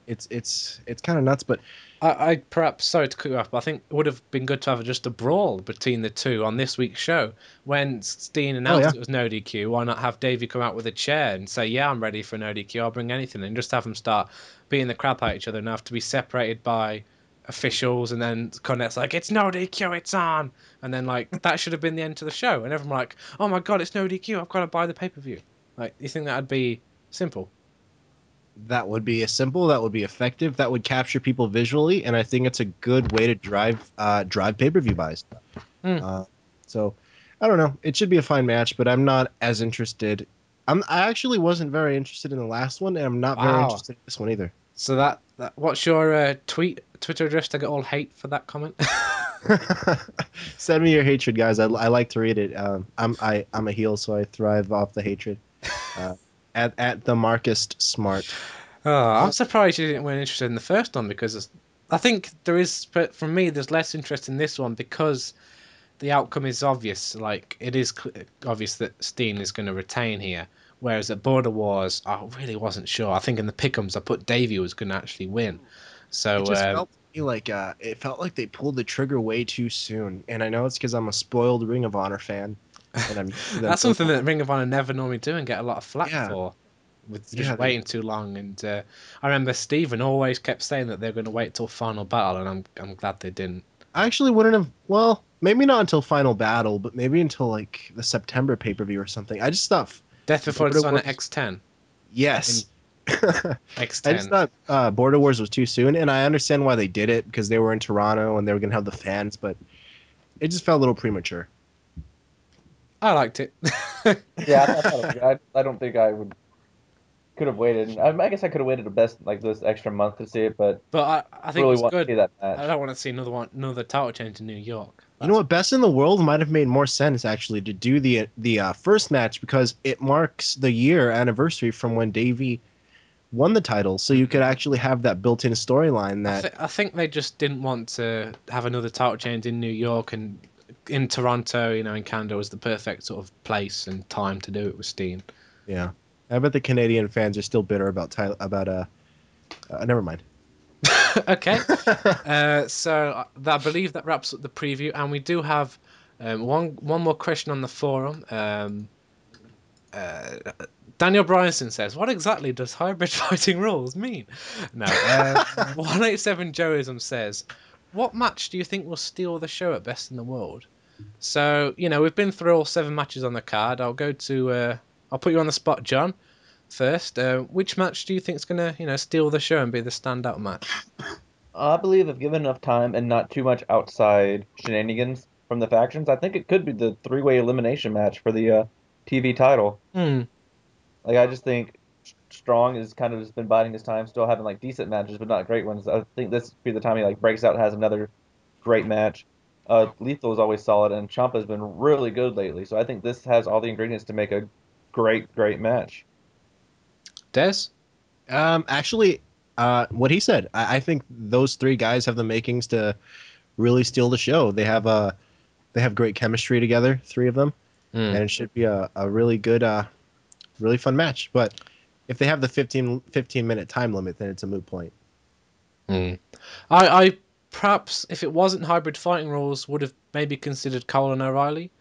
It's it's it's kind of nuts, but I, I perhaps sorry to cut you off, but I think it would have been good to have just a brawl between the two on this week's show. When Steen oh, announced yeah. it was no DQ, why not have Davey come out with a chair and say, "Yeah, I'm ready for no DQ. I'll bring anything," and just have them start beating the crap out of each other and have to be separated by officials, and then Cornette's like, "It's no DQ, it's on," and then like that should have been the end to the show, and everyone like, "Oh my god, it's no DQ. I've got to buy the pay per view." Like, you think that'd be simple? That would be a simple that would be effective that would capture people visually and i think it's a good way to drive uh drive pay-per-view buys. Hmm. uh, so i don't know. It should be a fine match but i'm not as interested. I'm i actually wasn't very interested in the last one and i'm not very interested in this one either. So that, that what's your uh, tweet Twitter address to get all hate for that comment? send me your hatred guys. I, I like to read it. Um i'm I, i'm a heel so i thrive off the hatred. Uh, at, at the marcus smart Oh, I'm surprised you didn't weren't interested in the first one because I think there is, but for me, there's less interest in this one because the outcome is obvious. Like it is obvious that Steen is going to retain here, whereas at Border Wars, I really wasn't sure. I think in the pickums, I put Davey was going to actually win. So it just um, felt to me like uh, it felt like they pulled the trigger way too soon, and I know it's because I'm a spoiled Ring of Honor fan. I'm, that's something that Ring of Honor never normally do and get a lot of flack Yeah. for. With just Yeah, they- waiting too long, and uh, I remember Steven always kept saying that they're going to wait till final battle, and I'm I'm glad they didn't. I actually wouldn't have. Well, maybe not until Final Battle, but maybe until like the September pay per view or something. I just thought, Death Before Dishonor Wars- X10. yes. I X10. I just thought uh, Border Wars was too soon, and I understand why they did it because they were in Toronto and they were gonna have the fans, but it just felt a little premature. I liked it. Yeah, I, thought it was good. I, I don't think I would could have waited. I, I guess I could have waited the best like this extra month to see it, but but I, I think really it's want to good. see that I don't want to see another one, another title change in New York. You know what? Best in the World might have made more sense actually to do the the uh, first match because it marks the year anniversary from when Davey won the title, so you could actually have that built-in storyline I, that th- I think they just didn't want to have another title change in New York and in Toronto, you know, in Canada was the perfect sort of place and time to do it with Steen. Yeah. I bet the Canadian fans are still bitter about Tyler, about uh, uh never mind. okay. uh, so I, I believe that wraps up the preview, and we do have um, one one more question on the forum. Um, uh, Daniel Bryanson says, "What exactly does hybrid fighting rules mean?" No. Uh, one eight seven Joeism says, "What match do you think will steal the show at Best in the World?" So you know we've been through all seven matches on the card. I'll go to uh, I'll put you on the spot, John. First, uh, which match do you think is gonna you know steal the show and be the standout match? I believe if given enough time and not too much outside shenanigans from the factions, I think it could be the three-way elimination match for the uh, TV title. Hmm. Like I just think Strong has kind of just been biding his time, still having like decent matches, but not great ones. I think this would be the time he like breaks out and has another great match. Uh, Lethal is always solid, and Ciampa has been really good lately. So I think this has all the ingredients to make a great, great match. Des? Um, actually, uh, what he said, I, I think those three guys have the makings to really steal the show. They have a, they have great chemistry together, three of them, Mm. and it should be a, a really good, uh, really fun match. But if they have the 15, 15 minute time limit, then it's a moot point. Mm. I, I perhaps if it wasn't hybrid fighting rules, would have maybe considered Cole and O'Reilly,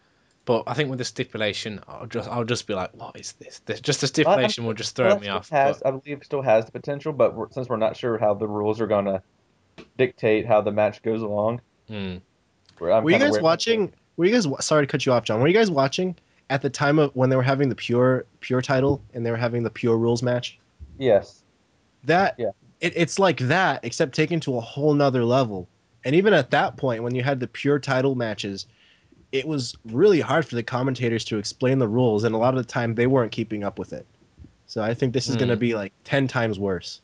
but I think with the stipulation, I'll just I'll just be like, what is this? this just the stipulation will just throw Well, me off. still Has, but- I believe still has the potential, but we're, since we're not sure how the rules are gonna dictate how the match goes along, Mm. we're- were you guys watching? Were you guys? Sorry to cut you off, John. Were you guys watching at the time of when they were having the pure pure title and they were having the pure rules match? Yes. That Yeah. It, it's like that, except taken to a whole nother level. And even at that point, when you had the pure title matches, it was really hard for the commentators to explain the rules, and a lot of the time they weren't keeping up with it. So I think this is going to be like ten times worse.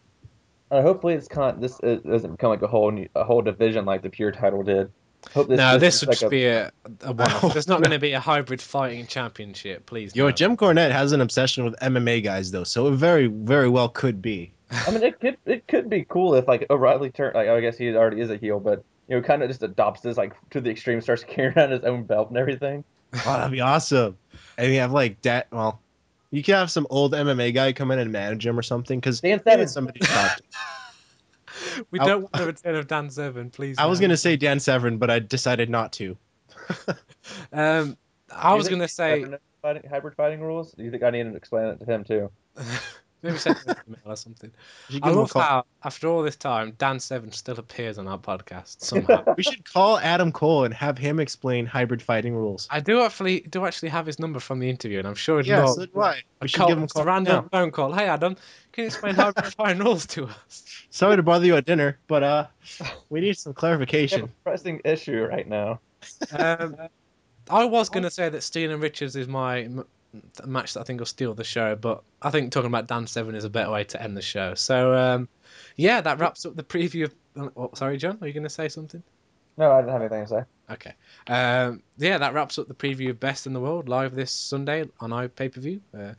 Uh, hopefully, it's kind. This uh, doesn't become like a whole new, a whole division like the pure title did. Hope this, no, this is would like just be a, a one-off. There's not going to be a hybrid fighting championship, please. Yo, no. Jim Cornette has an obsession with MMA guys, though, so it very, very well could be. I mean, it could it could be cool if like O'Reilly turned. Like, I guess he already is a heel, but you know, kind of just adopts this like to the extreme, starts carrying around his own belt and everything. Oh, that'd be awesome. And you have like that. Well, you could have some old MMA guy come in and manage him or something, because Dan they Severn. need somebody to we I- don't want the return of Dan Severn, please. I was gonna say Dan Severn, but I decided not to. Um, I was going to say. ever known fighting, hybrid fighting rules. Do you think I need to explain it to him too? Maybe send him an email or something. I give him a love call. how, after all this time, Dan Severn still appears on our podcast somehow. We should call Adam Cole and have him explain hybrid fighting rules. I do actually do actually have his number from the interview, and I'm sure he'd Yeah, love so do I. a We should call, give him a call. random now. phone call. Hey Adam, can you explain hybrid fighting rules to us? Sorry to bother you at dinner, but uh, we need some We have a clarification. pressing issue right now. Um, I was going to say that Steen and Richards is my m- match that I think will steal the show, but I think talking about Dan Severn is a better way to end the show. So um, yeah, that wraps up the preview. Of... Oh, sorry, John, are you going to say something? No, I didn't have anything to say. Okay. Um, yeah, that wraps up the preview of Best in the World live this Sunday on iPay per view. Uh,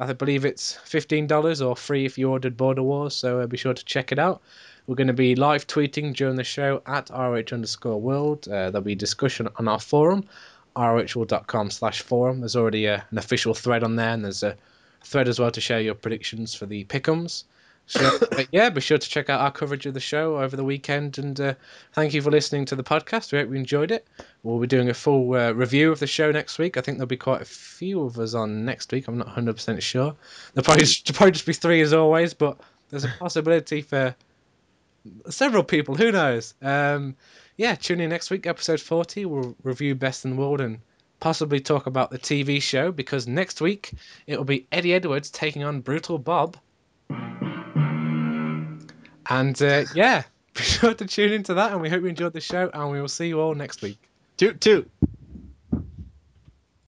I believe it's fifteen dollars or free if you ordered Border Wars, so uh, be sure to check it out. We're going to be live tweeting during the show at ROH underscore world. Uh, there'll be discussion on our forum, rohworld.com slash forum. There's already a, an official thread on there, and there's a thread as well to share your predictions for the pickums. So but yeah, be sure to check out our coverage of the show over the weekend. And uh, thank you for listening to the podcast. We hope you enjoyed it. We'll be doing a full uh, review of the show next week. I think there'll be quite a few of us on next week. I'm not 100% sure. There'll probably there'll probably just be three as always, but there's a possibility for several people. Who knows? Um, yeah, tune in next week, episode 40. We'll review Best in the World and possibly talk about the TV show because next week it will be Eddie Edwards taking on Brutal Bob. And uh, yeah, be sure to tune into that, and we hope you enjoyed the show, and we will see you all next week. Toot toot.